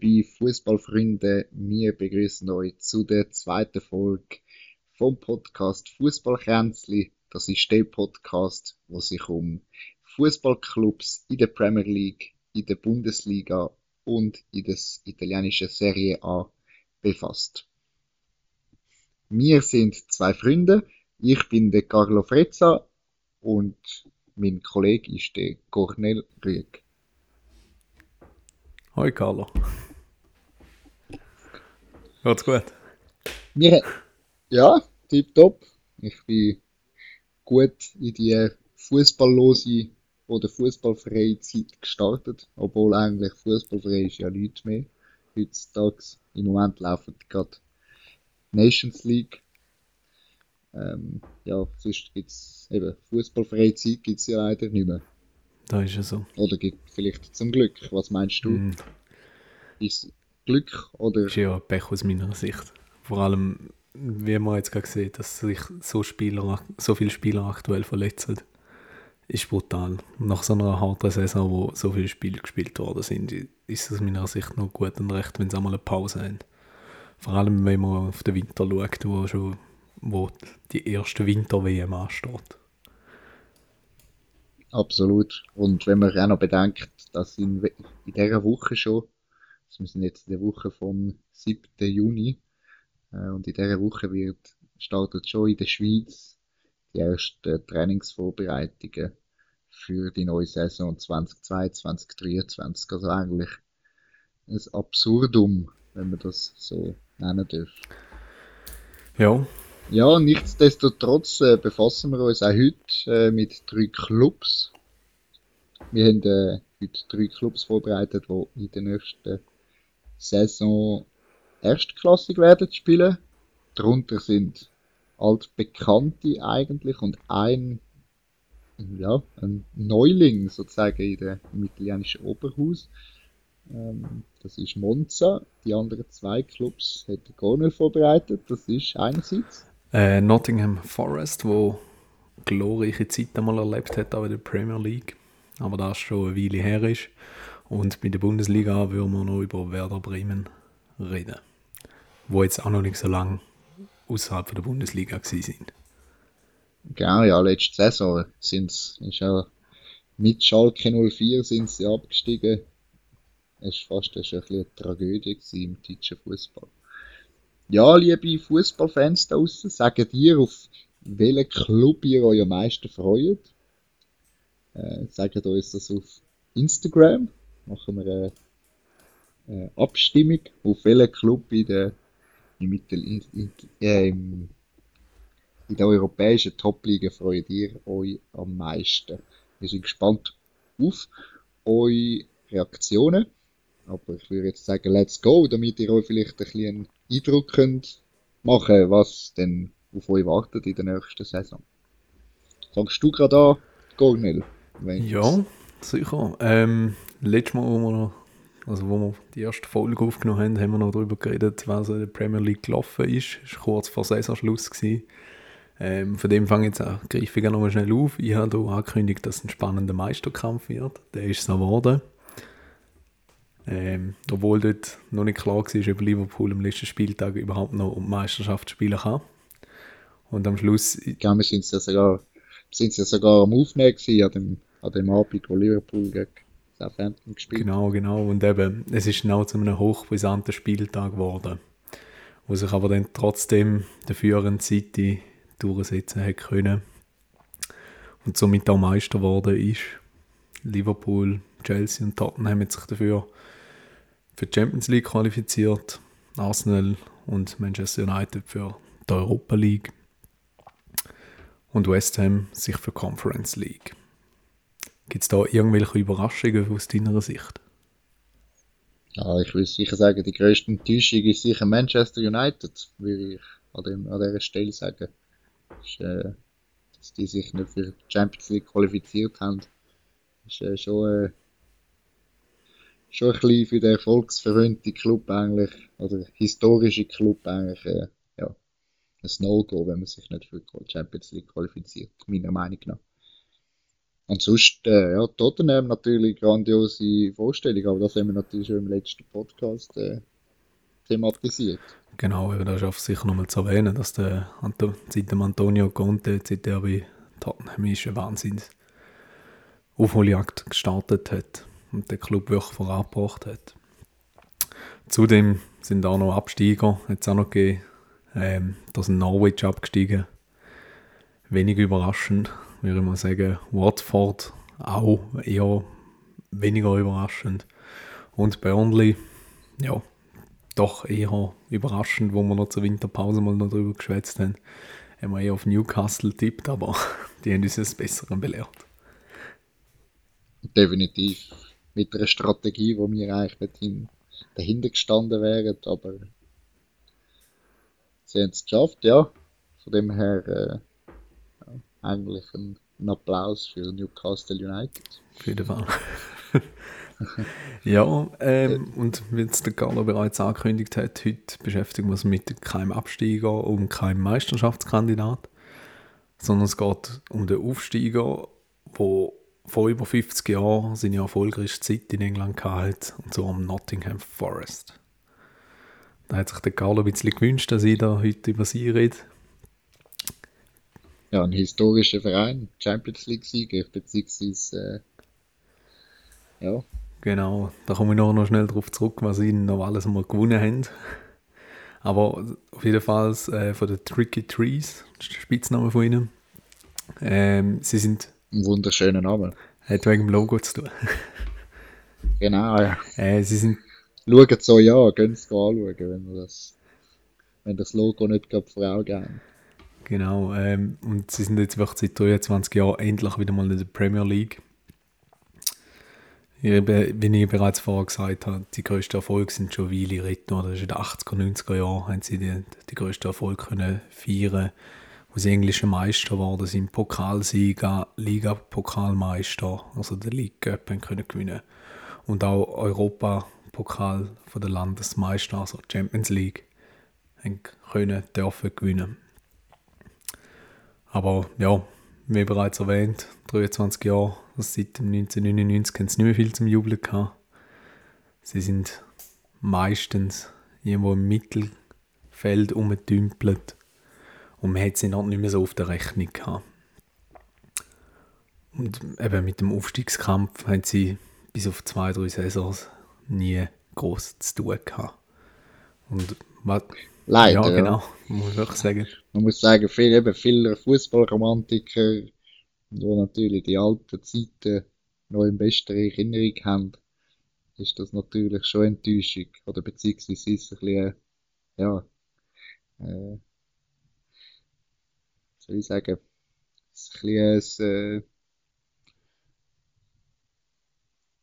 Liebe Fußballfreunde, wir begrüßen euch zu der zweiten Folge vom Podcast Fußballkränzli. Das ist der Podcast, wo sich um Fußballclubs in der Premier League, in der Bundesliga und in der italienischen Serie A befasst. Wir sind zwei Freunde. Ich bin der Carlo Frezza und mein Kollege ist der Cornel Rüeg. Hoi Carlo. Geht's gut? Wir, ja, tipptopp. Ich bin gut in die fußballlose oder fußballfreie Zeit gestartet, obwohl eigentlich fußballfrei ist ja nichts mehr heutzutage. Im Moment laufen gerade Nations League. Ähm, ja, sonst gibt's eben fußballfreie Zeit gibt's ja leider nicht mehr. Da ist es so. Oder gibt vielleicht zum Glück. Was meinst du? Mm, Ist Glück oder ist ja Pech aus meiner Sicht. Vor allem, wie man jetzt gerade sieht, dass sich so, Spieler, so viele Spieler aktuell verletzen, ist brutal. Nach so einer harten Saison, wo so viele Spiele gespielt worden sind, ist es aus meiner Sicht noch gut und recht, wenn sie einmal eine Pause haben. Vor allem, wenn man auf den Winter schaut, wo schon wo die erste Winter-WM ansteht. absolut? Und wenn man auch noch bedenkt, dass in, in dieser Woche schon, wir sind jetzt in der Woche vom 7. Juni, äh, und in dieser Woche wird, startet schon in der Schweiz die ersten Trainingsvorbereitungen für die neue Saison 2022, 2023. Also eigentlich ein Absurdum, wenn man das so nennen darf. Ja, Ja, nichtsdestotrotz äh, befassen wir uns auch heute äh, mit drei Clubs. Wir haben äh, heute drei Clubs vorbereitet, die in der nächsten Saison erstklassig werden spielen. Darunter sind altbekannte eigentlich und ein, ja, ein Neuling sozusagen in der, im italienischen Oberhaus. Ähm, das ist Monza. Die anderen zwei Clubs hat der Cornel vorbereitet. Das ist einerseits äh, Nottingham Forest, wo glorreiche Zeit einmal erlebt hat, auch in der Premier League. Aber das schon eine Weile her ist. Und bei der Bundesliga würden wir noch über Werder Bremen reden. Wo jetzt auch noch nicht so lange außerhalb der Bundesliga sind. Genau, ja, letzte Saison sind's, ist ja mit Schalke 04 sind sie abgestiegen. Es ist fast das ist ein eine Tragödie im deutschen Fußball. Ja, liebe Fußballfans da draussen, sagt ihr, auf welchen Club ihr euch am meisten freut? Äh, sagt uns das auf Instagram. Machen wir eine, eine Abstimmung, auf welchen Club in der, Ital- in, in, äh, in der europäischen Top-Liga freut ihr euch am meisten? Wir sind gespannt auf eure Reaktionen. Aber ich würde jetzt sagen, let's go, damit ihr euch vielleicht ein bisschen einen Eindruck könnt machen, was denn auf euch wartet in der nächsten Saison. Fangst du gerade an, Cornel? Wenn- Ja, sicher. Ähm, letztes Mal, wo wir, noch, also wo wir die erste Folge aufgenommen haben, haben wir noch darüber geredet, was in der Premier League gelaufen ist. Es war kurz vor Saisonschluss. Ähm, von dem fange ich jetzt auch, auch nochmal schnell auf. Ich habe hier angekündigt, dass es ein spannender Meisterkampf wird. Der ist es auch geworden. Ähm, obwohl dort noch nicht klar war, ob Liverpool am letzten Spieltag überhaupt noch um die Meisterschaft spielen kann. Und am Schluss Ja, wir sind ja sogar, sind ja sogar am Aufnehmen an dem, an dem Abend, wo Liverpool gegen Southampton gespielt. Genau, genau. Und eben, es ist genau zu einem hochbrisanten Spieltag geworden, wo sich aber dann trotzdem der führende City durchsetzen hat können und somit auch Meister geworden ist. Liverpool, Chelsea und Tottenham haben sich dafür für die Champions League qualifiziert, Arsenal und Manchester United für die Europa League und West Ham sich für Conference League. Gibt es da irgendwelche Überraschungen aus deiner Sicht? Ja, ich würde sicher sagen, die grösste Enttäuschung ist sicher Manchester United, würde ich an, dem, an dieser Stelle sagen. Ist, äh, dass die sich nicht für die Champions League qualifiziert haben, ist äh, schon, äh, schon ein bisschen für den erfolgsverwöhnten Club eigentlich, oder historische Club eigentlich, äh, ja, ein No-Go, wenn man sich nicht für die Champions League qualifiziert, meiner Meinung nach. Und sonst, äh, ja, Tottenham natürlich grandiose Vorstellung, aber das haben wir natürlich schon im letzten Podcast äh, thematisiert. Genau, aber da ist auch sicher nochmal zu erwähnen, dass der Anto seit dem Antonio Conte, seit er bei Tottenham ist, eine Wahnsinns Aufholjagd gestartet hat und den Club wirklich vorangebracht hat. Zudem sind auch noch Absteiger, es auch noch gegeben. Ähm, da sind Norwich abgestiegen. Wenig überraschend, würde ich mal sagen. Watford auch eher weniger überraschend. Und Burnley, ja, doch eher überraschend, wo wir noch zur Winterpause mal noch drüber geschwätzt haben. Haben wir eher auf Newcastle tippt, aber die haben uns das Besseren belehrt. Definitiv. Mit einer Strategie, wo wir eigentlich dorthin, dahinter gestanden wären, aber sie haben es geschafft, ja. Von dem her äh, eigentlich ein, ein Applaus für Newcastle United. Auf jeden Fall. ja, ähm, und wie es der Carlo bereits angekündigt hat, heute beschäftigen wir uns mit keinem Absteiger und keinem Meisterschaftskandidat, sondern es geht um den Aufsteiger, der vor über 50 Jahren seine erfolgreichste Zeit in England hatte, und zwar am Nottingham Forest. Da hat sich der Carlo ein bisschen gewünscht, dass ich da heute über sie rede. Ja, ein historischer Verein, Champions League-Sieger, beziehungsweise äh, ja, Genau, da komme ich noch, noch schnell darauf zurück, was sie noch alles mal gewonnen haben. Aber auf jeden Fall äh, von den Tricky Trees, das ist der Spitzname von ihnen. Ähm, sie sind. ein wunderschöner Name. Hat wegen dem Logo zu tun. Genau, ja. Äh, sie sind. Schaut so ja, könnt es anschauen, wenn wir das, wenn das Logo nicht gerade vor Augen haben. Genau, ähm, und sie sind jetzt wirklich seit 23 Jahren endlich wieder mal in der Premier League. Wie ich bereits vorher gesagt habe, die grössten Erfolge sind schon Weile Ritten, oder? In den 80er, 90er Jahren haben sie die, die grössten Erfolge können feiern, wo sie englische Meister waren, sind Pokalsieger, Liga-Pokalmeister, also den League Cup können gewinnen und auch Europa-Pokal von der Landesmeister, also Champions League, haben können, dürfen gewinnen. Aber ja, wie bereits erwähnt, 23 Jahre, also seit dem 1999 haben sie nicht mehr viel zum Jubeln gehabt. Sie sind meistens irgendwo im Mittelfeld umgetümpelt und man hat sie noch nicht mehr so auf der Rechnung gehabt. Und eben mit dem Aufstiegskampf haben sie bis auf zwei, drei Saisons nie groß zu tun gehabt. Und was, Leider. ja, ja. genau, muss ich wirklich sagen. Man muss sagen, viel, eben viele Fußballromantiker, die natürlich die alten Zeiten noch in bester Erinnerung haben, ist das natürlich schon Enttäuschung. Oder beziehungsweise ist es ein bisschen, ja, äh, soll ich sagen, es ein bisschen, äh,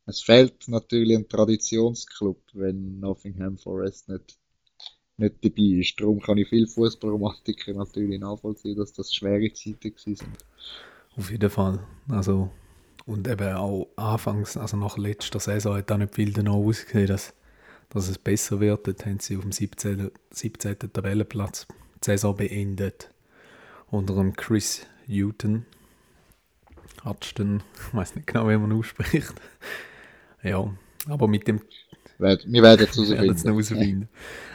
es fehlt natürlich ein Traditionsclub, wenn Nottingham Forest nicht nicht dabei ist. Darum kann ich viele Fußballromantiker natürlich nachvollziehen, dass das schwere Zeiten sind. Auf jeden Fall. Also, und eben auch anfangs, also nach letzter Saison, hat auch nicht viel danach ausgesehen, dass, dass es besser wird. Dort haben sie auf dem 17. 17. Tabellenplatz die Saison beendet. Unter dem Chris. Hutton, ich weiß nicht genau, wie man ausspricht. ja, aber mit dem Wir werden es wir werden es noch herausfinden.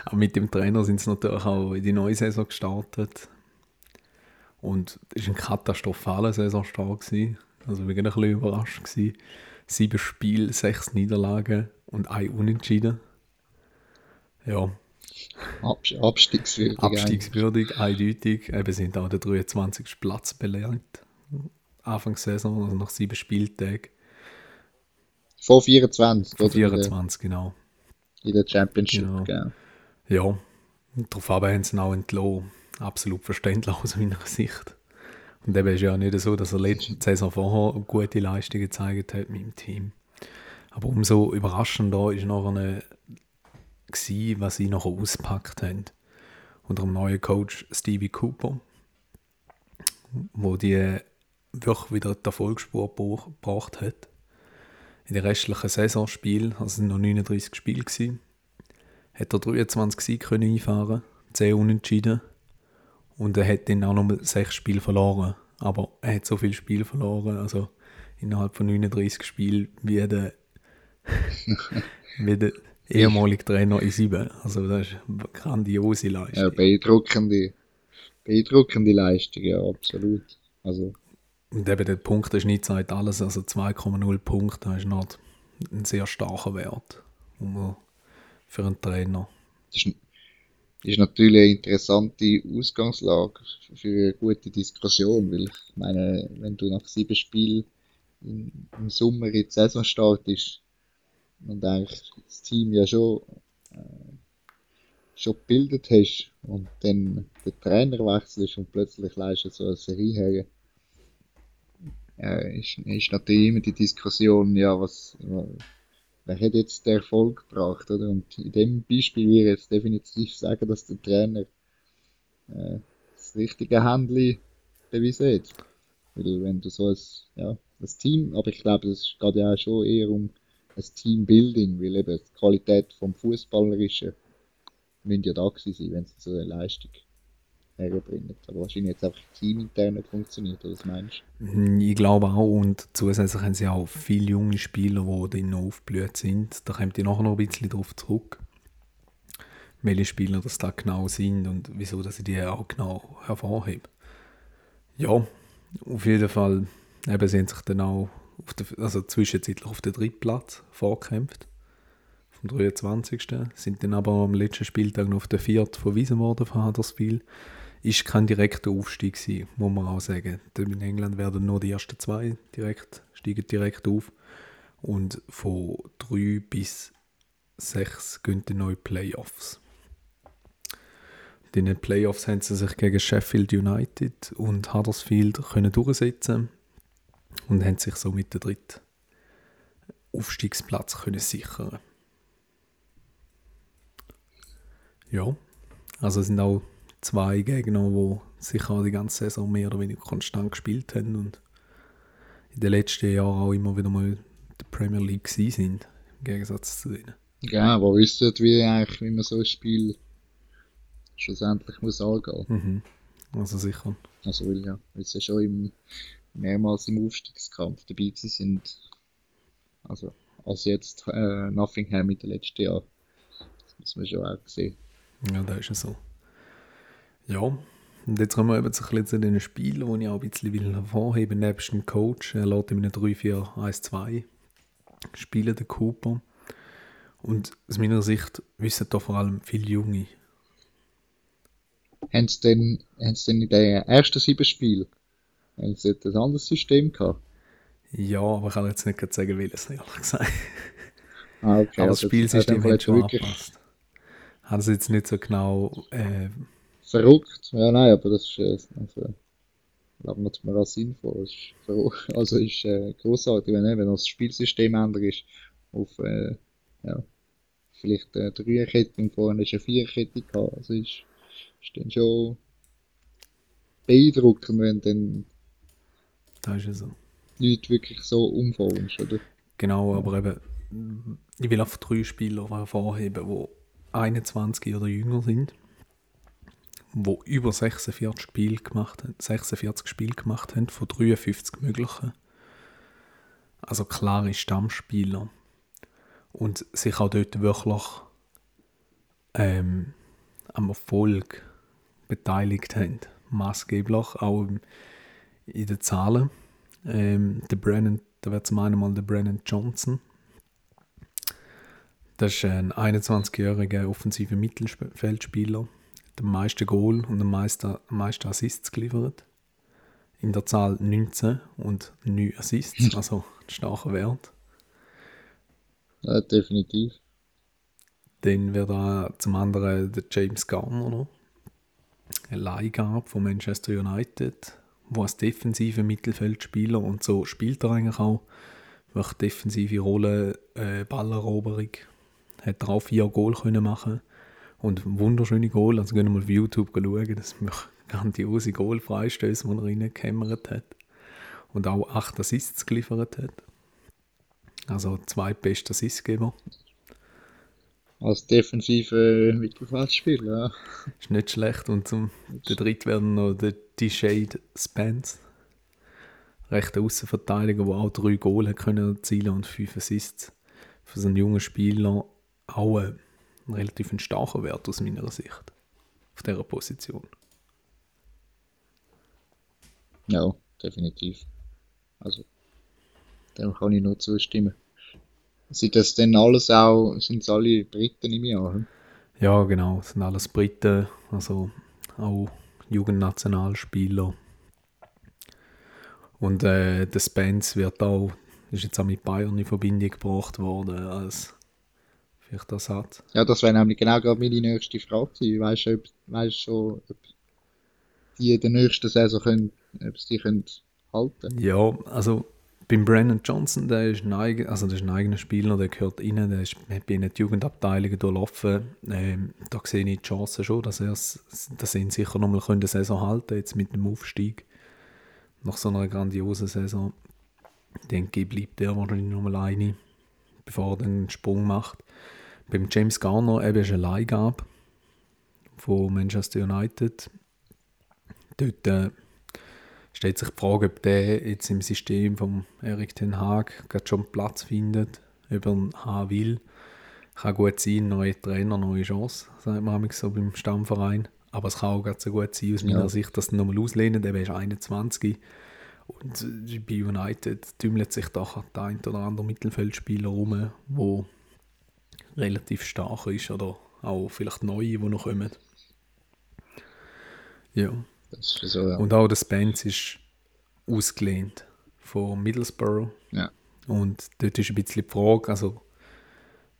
Aber mit dem Trainer sind sie natürlich auch in die neue Saison gestartet. Und es war ein katastrophaler Saisonstart. gewesen. Also wir waren ein bisschen überrascht. Gewesen. Sieben Spiele, sechs Niederlagen und ein Unentschieden. Ja, Abs abstiegswürdig. abstiegswürdig, eindeutig. Eben sind auch der 23. Platz belegt. Anfangssaison, also nach sieben Spieltagen. Von 24, Von oder? In der- 24, genau. In der Championship, Genau. gell? Ja, und darauf haben sie ihn auch entlassen. Absolut verständlich aus meiner Sicht. Und eben ist ja nicht so, dass er letzte Saison vorher gute Leistungen gezeigt hat mit dem Team. Aber umso überraschender war nachher eine- gewesen, was sie nachher ausgepackt haben. Unter dem neuen Coach Stevie Cooper, wo die wirklich wieder die Erfolgsspur gebra- gebracht hat. In den restlichen Saisonspielen, also es noch 39 Spiele gewesen, hat er 23 Siege können einfahren, 10 Unentschieden und er hat dann auch noch 6 Spiele verloren. Aber er hat so viele Spiele verloren, also innerhalb von 39 Spielen wie der, wie der ehemalige Trainer in sieben. Also das ist eine grandiose Leistung. Ja, beeindruckende, beeindruckende Leistung, ja, absolut. Also, Und eben der Punkteschnitt sagt alles, also 2,0 Punkte ist nicht ein sehr starker Wert für einen Trainer. das ist, natürlich eine interessante Ausgangslage für eine gute Diskussion, weil ich meine, wenn du nach sieben Spielen im, Sommer in die Saison startest und eigentlich das Team ja schon, äh, schon gebildet hast und dann der Trainer wechselst und plötzlich leistest du so eine Serie her, äh, ist, ist natürlich immer die Diskussion, ja, was, wer hat jetzt den Erfolg gebracht, oder? Und in dem Beispiel würde ich jetzt definitiv sagen, dass der Trainer äh, das richtige Handling bewiesen hat. Weil wenn du so ein, ja, das Team, aber ich glaube, es geht ja auch schon eher um ein Teambuilding, weil eben die Qualität vom Fußballerischen müssen ja da gewesen sein, wenn sie so eine Leistung herbringen. Aber wahrscheinlich jetzt einfach teamintern nicht funktioniert, oder was meinst Mhm, Ich glaube auch, und zusätzlich haben sie auch viele junge Spieler, die dann noch aufgeblüht sind. Da kommt ihr nachher noch ein bisschen drauf zurück, welche Spieler das da genau sind und wieso dass sie die auch genau hervorheben. Ja, auf jeden Fall, eben, sie haben sich dann auch der, also zwischenzeitlich auf den dritten Platz vorgekämpft. Vom 23. Sind dann aber am letzten Spieltag noch auf den vierten verwiesen worden von Huddersfield. Ist kein direkter Aufstieg gewesen, muss man auch sagen. In England werden nur die ersten zwei direkt, steigen direkt auf. Und von drei bis sechs gehen dann neue Playoffs. In den Playoffs haben sie sich gegen Sheffield United und Huddersfield können durchsetzen und haben sich somit den dritten Aufstiegsplatz können sichern. Ja, also es sind auch zwei Gegner, die sicher auch die ganze Saison mehr oder weniger konstant gespielt haben und in den letzten Jahren auch immer wieder mal in der Premier League sind, im Gegensatz zu denen. Ja, aber wissen wie eigentlich, wie man so ein Spiel schlussendlich muss angehen. Mhm. Also sicher. Also weil ja, weil sie schon im, mehrmals im Aufstiegskampf dabei sind. Also als jetzt äh, Nottingham in den letzten Jahren. Das muss man schon auch sehen. Ja, das ist ja so. Ja, und jetzt kommen wir eben zu ein bisschen zu den Spielen, die ich auch ein bisschen will hervorheben will. Nebst dem Coach, er lässt in einem 3-4-1-2 spielen, der Cooper. Und aus meiner Sicht wissen da vor allem viele Junge. Haben sie denn, haben sie denn in den ersten sieben Spielen haben sie ein anderes System gehabt? Ja, aber ich kann jetzt nicht sagen, welches, ehrlich gesagt. Ah, okay. Aber das also, Spielsystem hat schon angepasst. Haben sie jetzt nicht so genau... Äh, verrückt. Ja, nein, aber das ist, äh, also, glaube mir mir auch sinnvoll. Ist verrückt. Also ist äh, großartig, wenn, wenn das Spielsystem ändert ist auf, äh, ja, vielleicht eine Dreierkette und vorhin ist eine Viererkette gehabt. Also ist, ist dann schon beeindruckend, wenn dann das ist so. Leute wirklich so umfallen, oder? Genau, aber eben, ich will einfach drei Spieler hervorheben, die 21 oder jünger sind, die über 46 Spiele gemacht haben, 46 Spiele gemacht haben, von 53 möglichen. Also klare Stammspieler. Und sich auch dort wirklich ähm, am Erfolg beteiligt haben. Maßgeblich auch in den Zahlen. Ähm, der Brennan, da wäre zum einen mal der Brennan Johnson. Das ist ein 21-jähriger offensiver Mittelfeldspieler. Der meiste Goal und am meisten, meisten Assists geliefert. In der Zahl 19 und 9 Assists, also ein starker Wert. Ja, definitiv. Dann wäre da zum anderen der James Garner noch. Ein Leihgabe von Manchester United, wo als defensiver Mittelfeldspieler und so spielt er eigentlich auch. Wirklich defensive Rolle, äh, Balleroberung. Hat er auch vier Goal können machen und wunderschöne Goal. Also gehen wir mal auf YouTube schauen, das sind grandiose Goal-Freistöße, die er reingehämmert hat. Und auch acht Assists geliefert hat. Also zwei beste Assistgeber. Als defensive Mittelfeldspieler, ja. Ist nicht schlecht. Und zum der dritte werden noch der D-Shade Spence. rechter Außenverteidiger, der auch drei Goal können erzielen und fünf Assists. Für so einen jungen Spieler auch ein relativ ein starker Wert aus meiner Sicht. Auf dieser Position. Ja, definitiv. Also, dem kann ich nur zustimmen. Sind das denn alles auch, sind es alle Briten im Jahr? Ja, genau, es sind alles Briten, also auch Jugendnationalspieler. Und äh, der Spence wird auch, ist jetzt auch mit Bayern in Verbindung gebracht worden als vielleicht Ersatz. Ja, das wäre nämlich genau gerade meine nächste Frage gewesen. Weißt du, ob, weißt schon, ob die in der nächsten Saison können, ob sie die können halten Ja, also beim Brandon Johnson, der ist ein, eigen, also der ist ein eigener Spieler, der gehört rein, der ist bei den Jugendabteilungen durchlaufen. Ähm, da sehe ich die Chance schon, dass, dass sie ihn sicher nochmal eine Saison halten jetzt mit dem Aufstieg. Nach so einer grandiosen Saison. Ich denke ich, bleibt er wahrscheinlich nochmal eine, bevor er den Sprung macht. Beim James Garner eben ist eine Leihgabe von Manchester United. Dort äh, stellt sich die Frage, ob der jetzt im System von Erik Ten Haag gerade schon Platz findet, ob er haben will. Kann gut sein, neue Trainer, neue Chance, sagt man so beim Stammverein. Aber es kann auch ganz so gut sein, aus meiner ja. Sicht, dass er nochmal auslehnen, der ist 21. Und bei United tümmelt sich doch der ein oder andere Mittelfeldspieler rum, wo relativ stark ist oder auch vielleicht neue, die noch kommen. Ja. So, ja. Und auch der Spence ist ausgelehnt von Middlesbrough. Ja. Und dort ist ein bisschen die Frage, also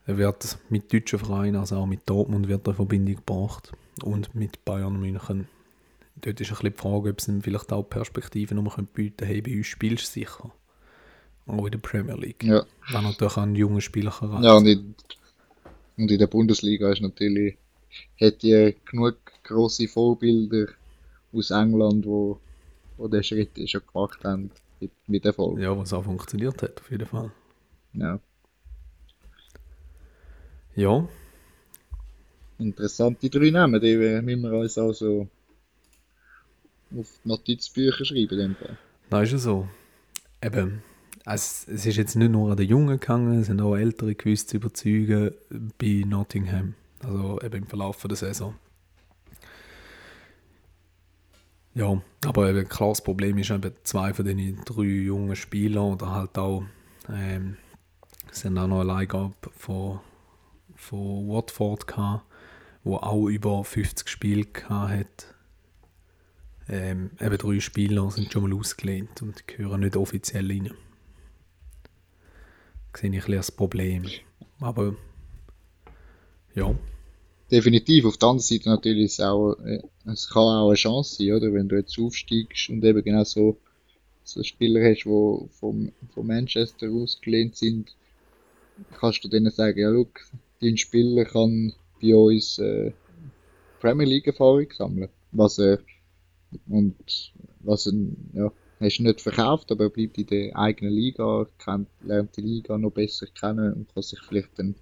er wird mit deutschen Vereinen, also auch mit Dortmund wird er in Verbindung gebracht und mit Bayern München. Dort ist ein bisschen die Frage, ob es vielleicht auch Perspektiven noch bieten können, hey, bei uns spielst du sicher. Auch in der Premier League. Ja. Wenn natürlich einen jungen Spieler kann. Ja, und in, und in der Bundesliga ist natürlich, hat ja genug grosse Vorbilder aus England, wo, wo den Schritt schon gemacht haben mit, mit Erfolg. Ja, was auch funktioniert hat, auf jeden Fall. Ja. Ja. Interessante drei Namen, die müssen wir uns also auf Notizbücher schreiben. Fall. Das ist ja so. Eben, es, es ist jetzt nicht nur an den Jungen gegangen, es sind auch Ältere gewusst zu überzeugen bei Nottingham. Also eben im Verlauf der Saison. Ja, aber eben klar, das Problem ist eben, zwei von den drei jungen Spielern oder halt auch, ähm, sind auch noch eine Leihgabe von, von Watford gehabt, wo auch über 50 Spiele gehabt hat. Ähm, eben drei Spieler sind schon mal ausgelehnt und gehören nicht offiziell rein. Sehe ich ein das Problem. Aber ja definitiv. Auf der anderen Seite natürlich ist es auch, äh, es kann auch eine Chance sein, oder? Wenn du jetzt aufsteigst und eben genau so, so Spieler hast, die vom, von Manchester ausgelehnt sind, kannst du denen sagen, ja, look, dein Spieler kann bei uns äh, Premier League Erfahrung sammeln. Was er, und was er, ja, hast du nicht verkauft, aber er bleibt in der eigenen Liga, kennt, lernt die Liga noch besser kennen und kann sich vielleicht dann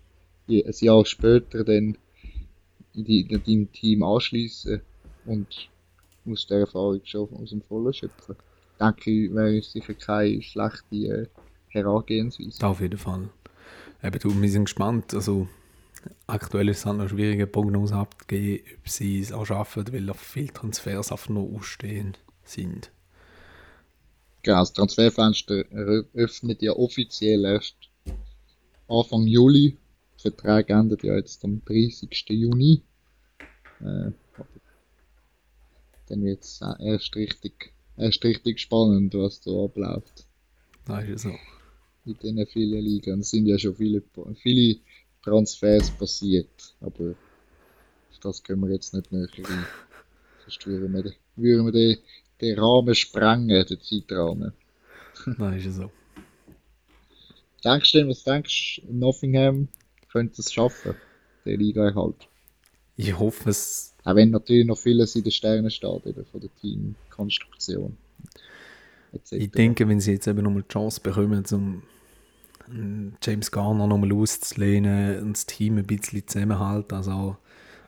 ein Jahr später dann in, deinem Team anschließen und aus der Erfahrung schon aus dem Vollen schöpfen. Denke ich, wäre sicher keine schlechte äh, Herangehensweise. Auf jeden Fall. Eben, du, wir sind gespannt. Also, aktuell ist es halt noch schwierige Prognose abzugeben, ob sie es auch schaffen, weil auf viele Transfers einfach noch ausstehen sind. Genau, das Transferfenster öffnet ja offiziell erst Anfang Juli Vertrag endet ja jetzt am 30. Juni. Äh, dann wird es erst richtig, erst richtig spannend, was da abläuft. Das ist so. In diesen vielen Ligen. Es sind ja schon viele, viele Transfers passiert, aber das können wir jetzt nicht näher rein. Sonst würden wir, würden wir den, den Rahmen sprengen, den Zeitrahmen. Das ist so. Denkst du denn, was denkst du, Nottingham könnte es schaffen, der Liga-Erhalt. Ich hoffe es. Auch wenn natürlich noch vieles in den Sternen steht, eben von der Teamkonstruktion. Ich denke, wenn sie jetzt eben nochmal die Chance bekommen, um James Garner nochmal auszulehnen und das Team ein bisschen zusammenhalten, also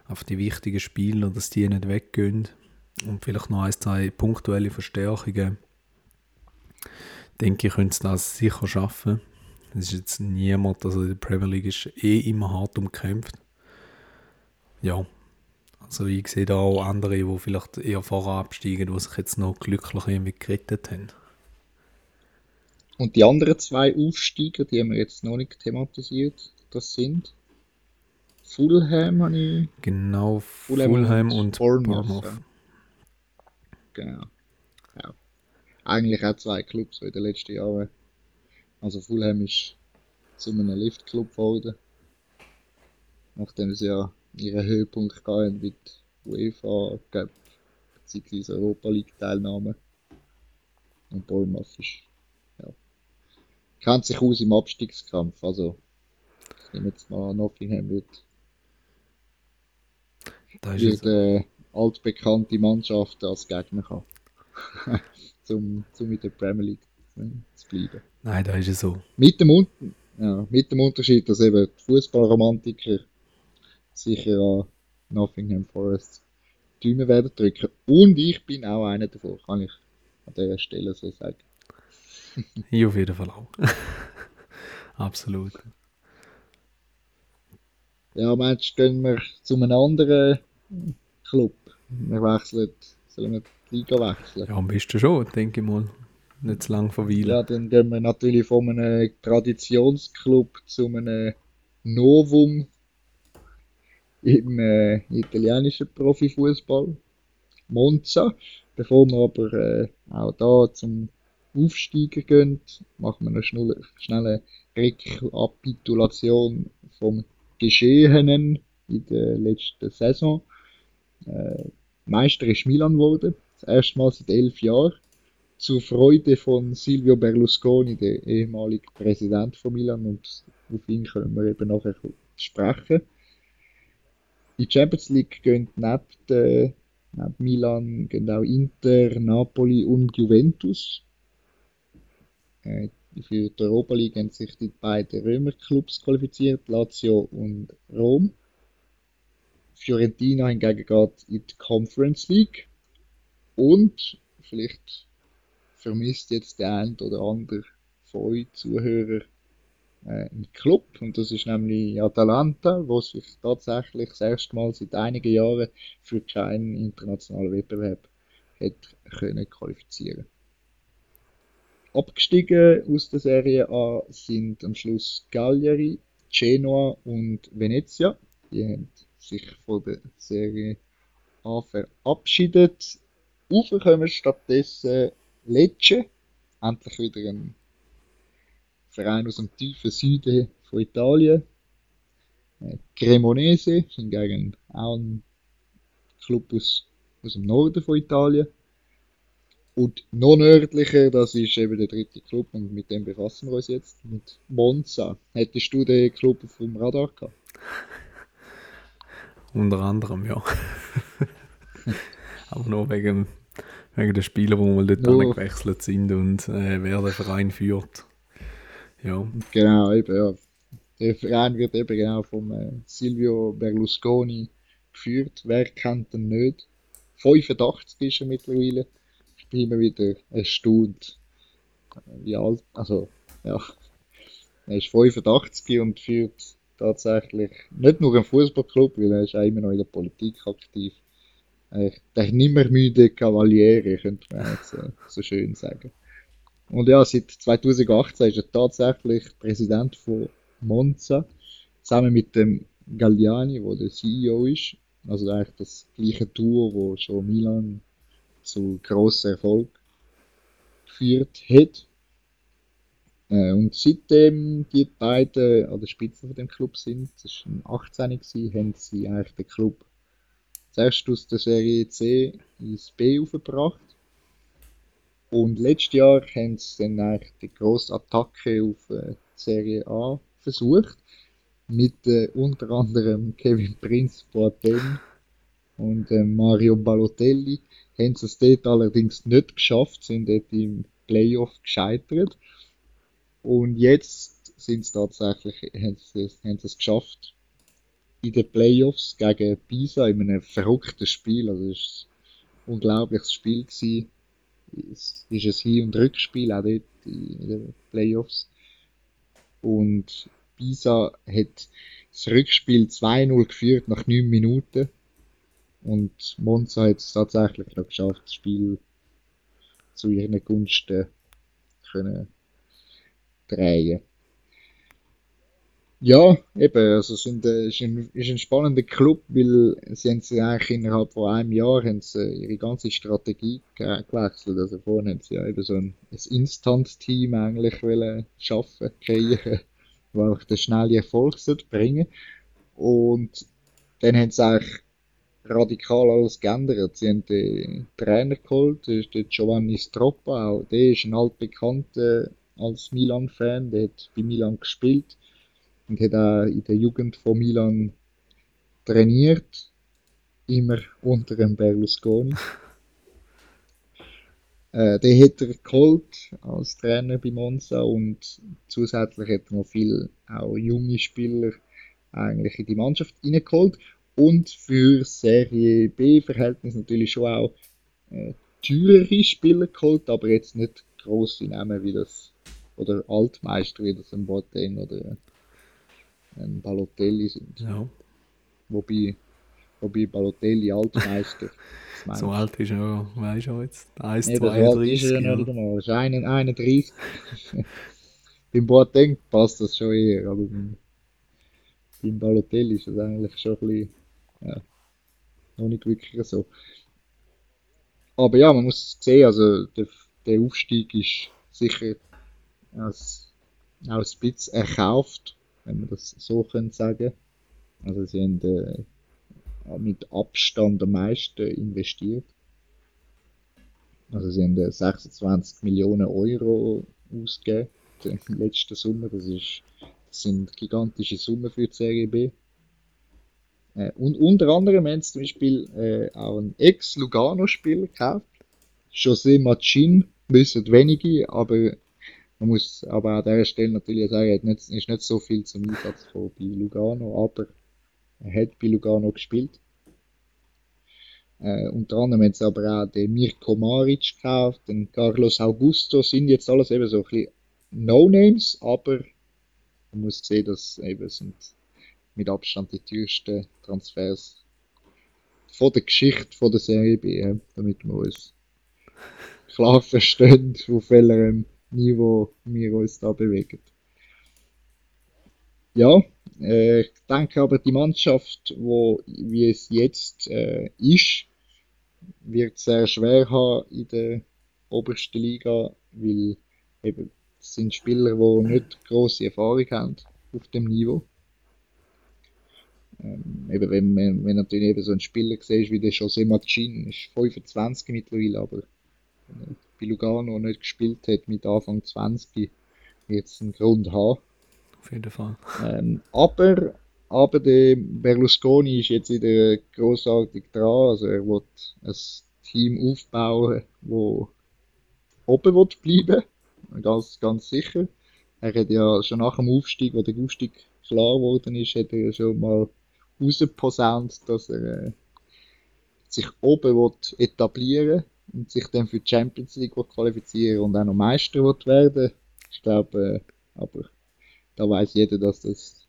auf die wichtigen Spieler, dass die nicht weggehen und vielleicht noch ein, zwei punktuelle Verstärkungen, denke ich, könnte es das sicher schaffen. Es ist jetzt niemand, also die Premier League ist eh immer hart umkämpft. Ja, also ich sehe da auch andere, die vielleicht eher vorher absteigen, die sich jetzt noch glücklich irgendwie gerettet haben. Und die anderen zwei Aufsteiger, die haben wir jetzt noch nicht thematisiert, das sind Fulham, habe ich. Genau, Fulham, Fulham und, und Bournemouth. Bournemouth. Genau. Ja. Eigentlich auch zwei Clubs in den letzten Jahren. Also Fulham ist zu einem Liftclub geworden. Nachdem sie ja ihren Höhepunkt gehen mit UEFA Cup bzw. Europa League Teilnahme. Und Bournemouth ist, ja, kennt sich aus im Abstiegskampf. Also, ich nehme jetzt mal Nottingham wird, wird äh, altbekannte Mannschaften als Gegner haben. zum, zum mit der Premier League zu bleiben. Nein, da ist es so. Mit dem, ja, mit dem Unterschied, dass eben die Fußballromantiker sicher an Nottingham Forest Däume werden drücken. Und ich bin auch einer davon, kann ich an dieser Stelle so sagen. ich auf jeden Fall auch. Absolut. Ja, meinst du, gehen wir zu einem anderen Club? Wir wechseln, sollen wir die Liga wechseln? Ja, am besten schon, denke ich mal. Nicht zu lange verweilen. Ja, dann gehen wir natürlich von einem Traditionsclub zu einem Novum im äh, italienischen Profifußball, Monza. Bevor wir aber äh, auch da zum Aufsteigen gehen, machen wir eine schnelle, schnelle Rekapitulation vom Geschehenen in der letzten Saison. Äh, Meister ist Milan geworden, das erste Mal seit elf Jahren. Zur Freude von Silvio Berlusconi, der ehemalige Präsident von Milan, und auf ihn können wir eben nachher sprechen. Die Champions League gehen neben, der, neben Milan gehen auch Inter, Napoli und Juventus. Äh, für die Europa League haben sich die beiden Römerclubs qualifiziert, Lazio und Rom. Fiorentina hingegen geht in die Conference League. Und vielleicht vermisst jetzt der ein oder andere von euch Zuhörer äh, einen Club und das ist nämlich Atalanta, wo sich tatsächlich das erste Mal seit einigen Jahren für keinen internationalen Wettbewerb hat können qualifizieren. Abgestiegen aus der Serie A sind am Schluss Cagliari, Genoa und Venezia. Die haben sich von der Serie A verabschiedet. Aufkommen stattdessen Lecce, endlich wieder ein Verein aus dem tiefen Süden von Italien. Äh, Cremonese, hingegen auch ein Club aus, aus dem Norden von Italien. Und noch nördlicher, das ist eben der dritte Club und mit dem befassen wir uns jetzt, mit Monza. Hättest du den Club auf dem Radar gehabt? Unter anderem, ja. Aber nur wegen, wegen der Spieler, die mal dort no. gewechselt sind und äh, wer den Verein führt. Ja. Genau, eben, ja. Der Verein wird eben genau vom äh, Silvio Berlusconi geführt. Wer kennt ihn nicht? 85 ist er mittlerweile. Ich bin immer wieder erstaunt, wie alt, also, ja. Er ist 85 und führt tatsächlich nicht nur einen Fußballclub, weil er ist auch immer noch in der Politik aktiv. Äh, der nimmer müde Kavaliere, könnte man jetzt äh, so schön sagen. Und ja, seit 2018 ist er tatsächlich Präsident von Monza, zusammen mit dem Galliani, wo der CEO ist. Also eigentlich das gleiche Tour, wo schon Milan zu grossen Erfolg geführt hat. Äh, und seitdem die beiden an der Spitze von dem Club sind, das war 18 gewesen, haben sie eigentlich den Club zuerst aus der Serie C ins B aufgebracht und letztes Jahr haben sie dann eigentlich die grosse Attacke auf äh, die Serie A versucht. Mit äh, unter anderem Kevin Prince Boateng und äh, Mario Balotelli. Haben sie es dort allerdings nicht geschafft, sind dort im Playoff gescheitert. Und jetzt sind sie tatsächlich, haben sie, haben sie es geschafft, in den Playoffs gegen Pisa in einem verrückten Spiel. Also es war ein unglaubliches Spiel gewesen ist, ist ein Hin- und Rückspiel, auch dort in den Playoffs. Und Pisa hat das Rückspiel 2-0 geführt nach 9 Minuten. Und Monza hat es tatsächlich noch geschafft, das Spiel zu ihren Gunsten können drehen. Ja, eben, also es äh, ist, ein, ist ein spannender Club, weil sie haben sie eigentlich innerhalb von einem Jahr haben sie ihre ganze Strategie ge gewechselt. Also vorhin haben sie ja eben so ein, ein Instant-Team eigentlich wollen schaffen, kreieren, wo auch den schnellen Erfolg bringen Und dann haben sie eigentlich radikal alles geändert. Sie haben den Trainer geholt, das ist der Giovanni Stroppa, auch der ist ein altbekannter als Milan-Fan, der hat bei Milan gespielt und hat auch in der Jugend von Milan trainiert, immer unter dem Berlusconi. äh, den hat er geholt als Trainer bei Monza und zusätzlich hat er noch viele auch junge Spieler eigentlich in die Mannschaft reingeholt und für Serie B-Verhältnis natürlich schon auch äh, teurere Spieler geholt, aber jetzt nicht grosse Namen wie das oder Altmeister wie das ein Boateng oder ein Balotelli sind. Ja. Wobei, wobei Balotelli Altmeister. so alt ist er, weißt du jetzt? 1, nee, 32. Ist er ja nicht einmal. Ist 31. beim Boateng passt das schon eher, aber beim, beim Balotelli ist das eigentlich schon ein bisschen, ja, noch nicht wirklich so. Aber ja, man muss sehen, also der, der Aufstieg ist sicher als, als Spitz erkauft wenn man das so können sagen. Also sie haben äh, mit Abstand am meisten investiert. Also sie haben 26 Millionen Euro ausgegeben im letzten Sommer. Das, ist, das sind gigantische Summen für die Serie B. Äh, und unter anderem haben sie zum Beispiel äh, auch einen Ex-Lugano-Spieler gekauft. José Machin, wissen wenige, aber man muss aber an dieser Stelle natürlich sagen, er nicht, ist nicht so viel zum Einsatz von bei Lugano, aber er hat bei Lugano gespielt. Äh, unter anderem haben sie aber auch den Mirko Maric gekauft, den Carlos Augusto, sind jetzt alles eben so ein bisschen No-Names, aber man muss sehen, dass eben sind mit Abstand die teuersten Transfers von der Geschichte von der Serie B, damit wir uns klar verstehen, auf welchem Niveau wir uns da bewegen. Ja, äh, ich denke aber, die Mannschaft, wo, wie es jetzt äh, ist, wird sehr schwer haben in der obersten Liga, weil eben es sind Spieler, die nicht große Erfahrung haben auf dem Niveau. Ähm, eben wenn, man, wenn natürlich eben so ein Spieler siehst wie der José Machin, ist 25 mittlerweile, aber äh, bei Lugano nicht gespielt hat mit Anfang 20, jetzt einen Grund haben. Auf jeden Fall. Ähm, aber, aber der Berlusconi ist jetzt wieder großartig dran. Also er wird ein Team aufbauen, wo oben wird bleiben. Ganz, ganz sicher. Er hat ja schon nach dem Aufstieg, wo der Aufstieg klar geworden ist, hat er schon mal rausposaunt, dass er äh, sich oben etablieren will und sich dann für die Champions League qualifizieren und auch noch Meister werden. Ich glaube, äh, aber da weiß jeder, dass das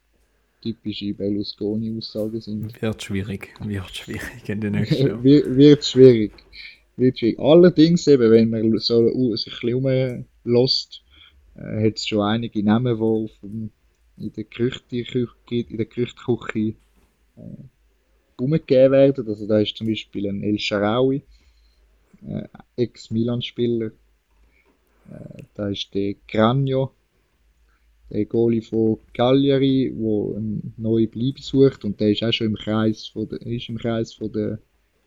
typische Berlusconi-Aussagen sind. Wird schwierig, wird schwierig in den nächsten Jahren. wird, schwierig. Wird schwierig. Allerdings eben, wenn man so sich ein bisschen umlässt, äh, hat es schon einige Namen, die in der Gerüchteküche, in der Gerüchteküche äh, umgegeben werden. Also da ist zum Beispiel ein El Sharawi, äh, Ex-Milan-Spieler. Äh, da ist der Cranio, der Goalie von Cagliari, der eine neue Bleibe sucht und der ist auch schon im Kreis von der, ist im Kreis von der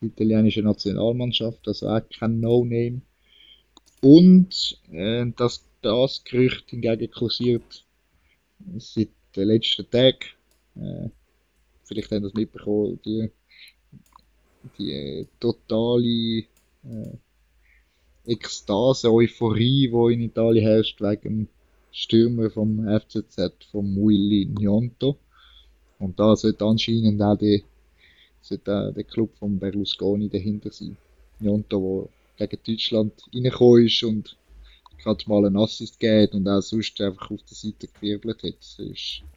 italienischen Nationalmannschaft, also auch kein No-Name. Und äh, dass das Gerücht hingegen kursiert seit den letzten Tagen. Äh, vielleicht haben das mitbekommen, die, die äh, totale äh, Ekstase, Euphorie, die in Italien herrscht, wegen Stürmer vom FCZ, vom Willy Gnonto. Und da sollte anscheinend auch die, sollte auch der Club von Berlusconi dahinter sein. Gnonto, gegen Deutschland reingekommen ist und gerade mal einen Assist gegeben und auch sonst einfach auf der Seite gewirbelt hat. Das war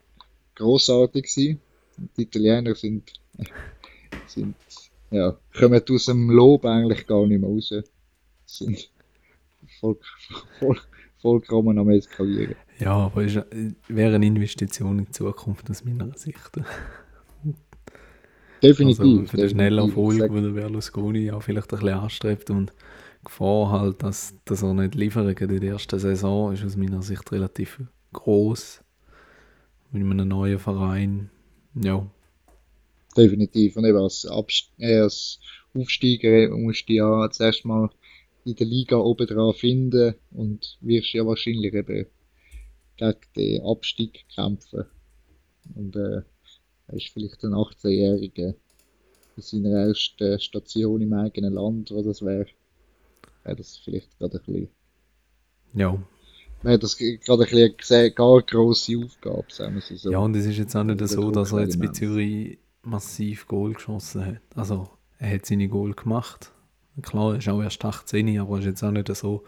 grossartig. Gewesen. Die Italiener sind, sind ja, kommen aus dem Lob eigentlich gar nicht mehr raus. Sind voll, voll, vollkommen am Eskalieren. Ja, aber es wäre eine Investition in die Zukunft aus meiner Sicht. Definitiv. Also für den schnellen Erfolg, den der Berlusconi ja vielleicht ein bisschen anstrebt und Gefahr halt, dass, dass er nicht liefern kann in der ersten Saison, ist aus meiner Sicht relativ groß mit einem neuen Verein. Ja. Definitiv. Und eben als, Abst äh, als Aufsteiger musst du ja zuerst mal in der Liga oben dran finden und wirst ja wahrscheinlich eben gegen den Abstieg kämpfen. Und äh, er ist vielleicht ein 18-Jähriger in seiner ersten Station im eigenen Land, wo das wäre, wäre das vielleicht gerade ein bisschen. Ja. Wäre das gerade ein bisschen gar grosse Aufgabe, sagen wir so. Ja, und es ist jetzt auch nicht so, dass er jetzt bei Zürich massiv Goal geschossen hat. Also, er hat seine Goal gemacht. Klar, er ist auch erst 18, aber es ist jetzt auch nicht so,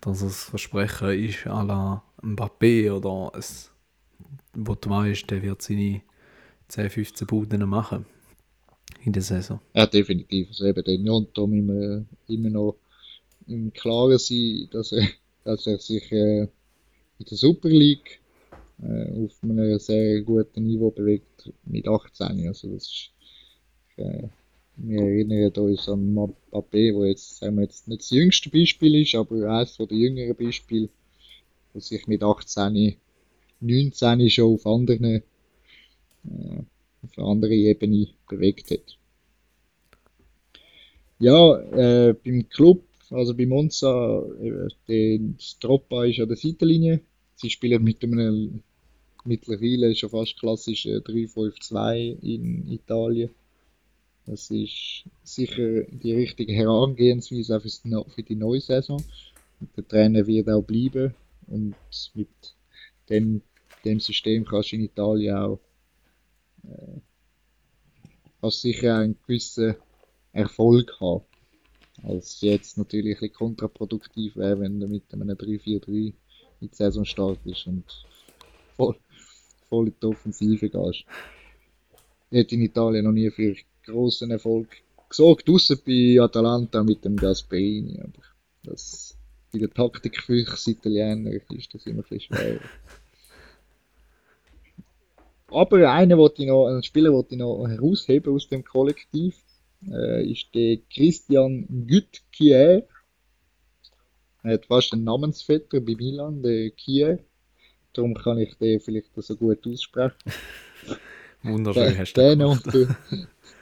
dass es Versprechen ist à la Mbappé oder es, wo du weißt, der wird seine 10, 15 Buden machen in der Saison. Ja, definitiv. Also eben, der Njonto immer, immer noch im Klaren sein, dass er, dass er sich äh, in der Super League äh, auf einem sehr guten Niveau bewegt mit 18. Also das ist, äh, wir erinnern uns an Mbappé, wo jetzt, sagen wir jetzt nicht das jüngste Beispiel ist, aber eines der jüngeren Beispiele, wo sich mit 18, 19 schon auf anderen, äh, auf andere Ebene bewegt hat. Ja, äh, beim Club, also bei Monza, äh, das Troppa ist an der Seitenlinie. Sie spielen mit einem mittlerweile schon fast klassisch 3-5-2 in Italien. Das ist sicher die richtige Herangehensweise auch für die neue Saison. Der Trainer wird auch bleiben und mit dem, dem System kannst du in Italien auch äh, kannst sicher einen gewissen Erfolg haben. Als jetzt natürlich ein bisschen kontraproduktiv wäre, wenn du mit einem 3-4-3 in die Saison startest und voll, voll in die Offensive gehst. Hätte in Italien noch nie für großen Erfolg gesorgt, außer bei Atalanta mit dem Gasperini. Aber das, bei der Taktik für Italiener ist das immer ein bisschen schwer. Aber einen, ich noch, einen Spieler wollte ich noch herausheben aus dem Kollektiv, äh, ist der Christian Gütkier. Er hat fast einen Namensvetter bei Milan, der Kier. Darum kann ich den vielleicht so gut aussprechen. Wunderschön hast du den unter,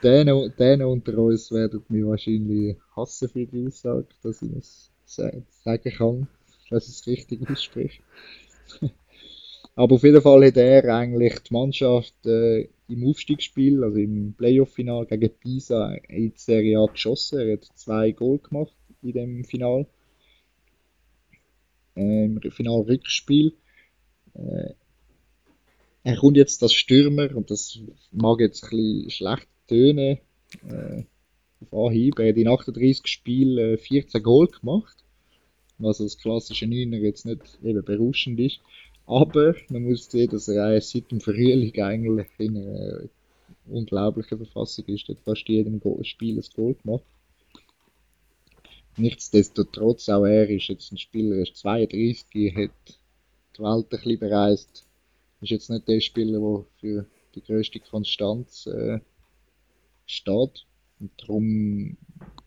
den, den unter uns werden mich wahrscheinlich hassen für die Aussage, dass ich es sagen kann, dass ich es richtig ausspreche. Aber auf jeden Fall hat er eigentlich die Mannschaft äh, im Aufstiegsspiel, also im Playoff-Final gegen Pisa in die Serie A geschossen. Er hat zwei Goal gemacht in dem Final. Äh, Im Final-Rückspiel. Äh, er kommt jetzt als Stürmer und das mag jetzt ein bisschen schlecht tönen. Äh, auf Anhieb. Er hat in 38 Spielen äh, 14 Goal gemacht. Was als klassischer Neuner jetzt nicht eben berauschend ist. Aber man muss sehen, dass er seit dem Frühling eigentlich in einer unglaublichen Verfassung ist. Er hat fast jedem Spiel ein Goal gemacht. Nichtsdestotrotz, auch er ist jetzt ein Spieler, er ist 32, hat die Welt ein bisschen bereist. Ist jetzt nicht der Spieler, der für die größte Konstanz äh, steht. Und darum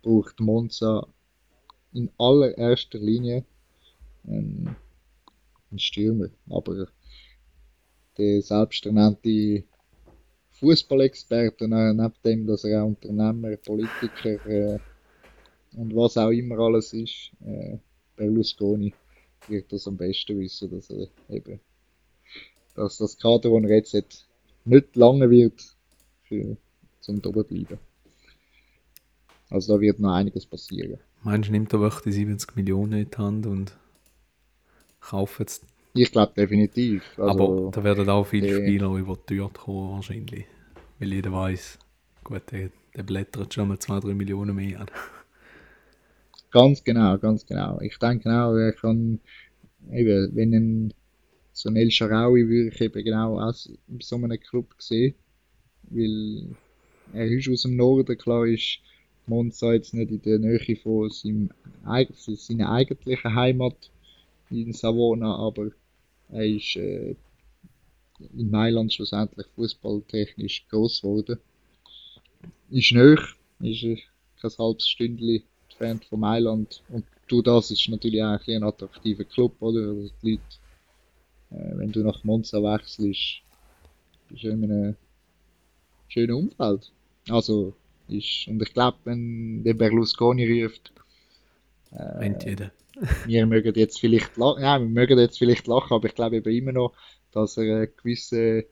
braucht Monza in allererster Linie ähm, ein Stürmer. Aber der selbsternannte Fußballexperte, äh, neben dem, dass er auch Unternehmer, Politiker äh, und was auch immer alles ist, äh, Berlusconi wird das am besten wissen, dass er eben, dass das Kader, das er jetzt hat, nicht lange wird für, zum oben bleiben. Also da wird noch einiges passieren. Meinst du, nimmt er wirklich die 70 Millionen in die Hand und kaufen es. Ich glaube definitiv. Also, Aber da werden auch viele äh, Spieler über die Tür kommen wahrscheinlich. Weil jeder weiß, gut, der, der blättert schon mal 2-3 Millionen mehr an. Ganz genau, ganz genau. Ich denke auch, er kann, eben, wenn ein, so ein El Sharawi würde ich eben genau aus so einem Club sehen, weil er ist aus dem Norden, klar ist Monza jetzt nicht in der Nähe von seinem, seiner eigentlichen Heimat in Savona, aber er ist äh, in Mailand schlussendlich fußballtechnisch groß geworden. Ist nöch, ist äh, kein halbes Stündchen entfernt von Mailand und durch das ist natürlich auch ein, ein attraktiver Club, oder? Also die Leute, äh, wenn du nach Monza wechselst, bist du in einem schönen Umfeld. Also, ist, und ich glaube, wenn der Berlusconi ruft, äh, jeder. wir mögen jetzt vielleicht lachen, ja, wir mögen jetzt vielleicht lachen, aber ich glaube eben immer noch, dass er eine gewisse,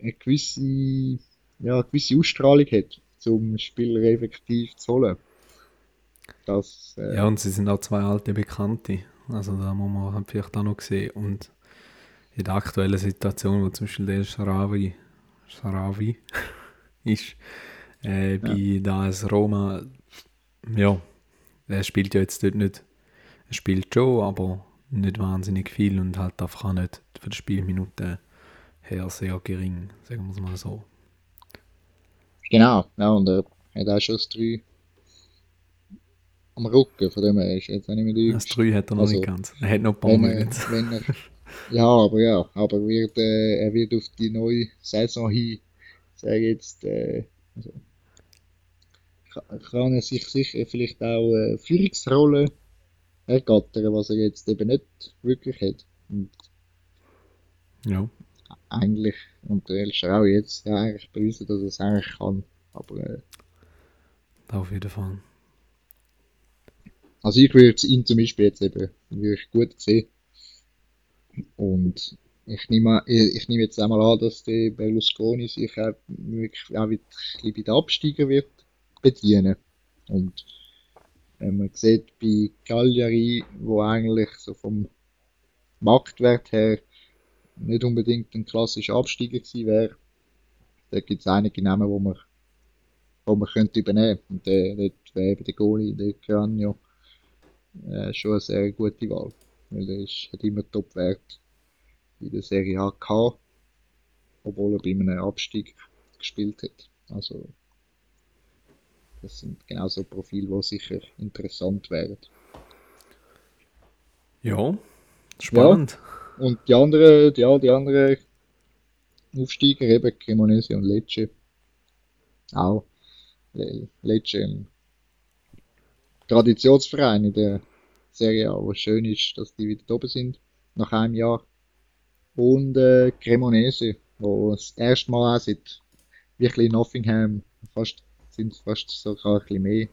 eine gewisse, ja, eine gewisse Ausstrahlung hat, um Spieler effektiv zu holen. Das, äh, ja, und sie sind auch zwei alte Bekannte. Also da muss man halt vielleicht auch noch sehen. Und in der aktuellen Situation, wo zum Beispiel der Sharawi, Sharawi ist, äh, bei ja. das Roma, ja, er spielt ja jetzt dort nicht, er spielt schon, aber nicht wahnsinnig viel und halt einfach auch nicht für die Spielminuten her sehr gering, sagen wir es mal so. Genau, ja, und er hat auch schon das 3 am Rücken, von dem her ist jetzt auch nicht mehr die Das 3 hat er noch also, nicht ganz. Er hat noch ein paar Monate. Ja, aber ja, aber wird, äh, er wird auf die neue Saison hin, sage jetzt, äh, also, kann er sich sicher vielleicht auch äh, Führungsrolle ergattern, was er jetzt eben nicht wirklich hat. Und ja. Eigentlich, und der auch jetzt ja, eigentlich beweisen, dass es eigentlich kann. Aber äh, auf jeden Fall. Also ich würde ihn zum Beispiel jetzt eben wirklich gut sehen. Und ich nehme, ich, ich nehme jetzt einmal an, dass der Berlusconi sich auch wirklich auch wieder bei den Absteiger wird bedienen. Und wenn man sieht bei Cagliari, wo eigentlich so vom Marktwert her nicht unbedingt ein klassischer Absteiger gewesen wäre, da gibt es einige Namen, wo man, wo man könnte übernehmen Und der, dort wäre eben der Goalie, der Cranio, äh, schon eine sehr gute Wahl. Weil er ist, hat immer Top-Wert in der Serie A gehabt, obwohl er bei einem Abstieg gespielt hat. Also das sind genau so Profile, die sicher interessant wären. Ja, spannend. Ja, und die anderen, ja, die anderen Aufsteiger, eben Cremonese und Lecce. Auch. Lecce, ein Traditionsverein in der Serie A, wo schön ist, dass die wieder oben sind, nach einem Jahr. Und äh, Cremonese, wo das erste Mal auch seit wirklich Nottingham fast sind fast sogar ein bisschen mehr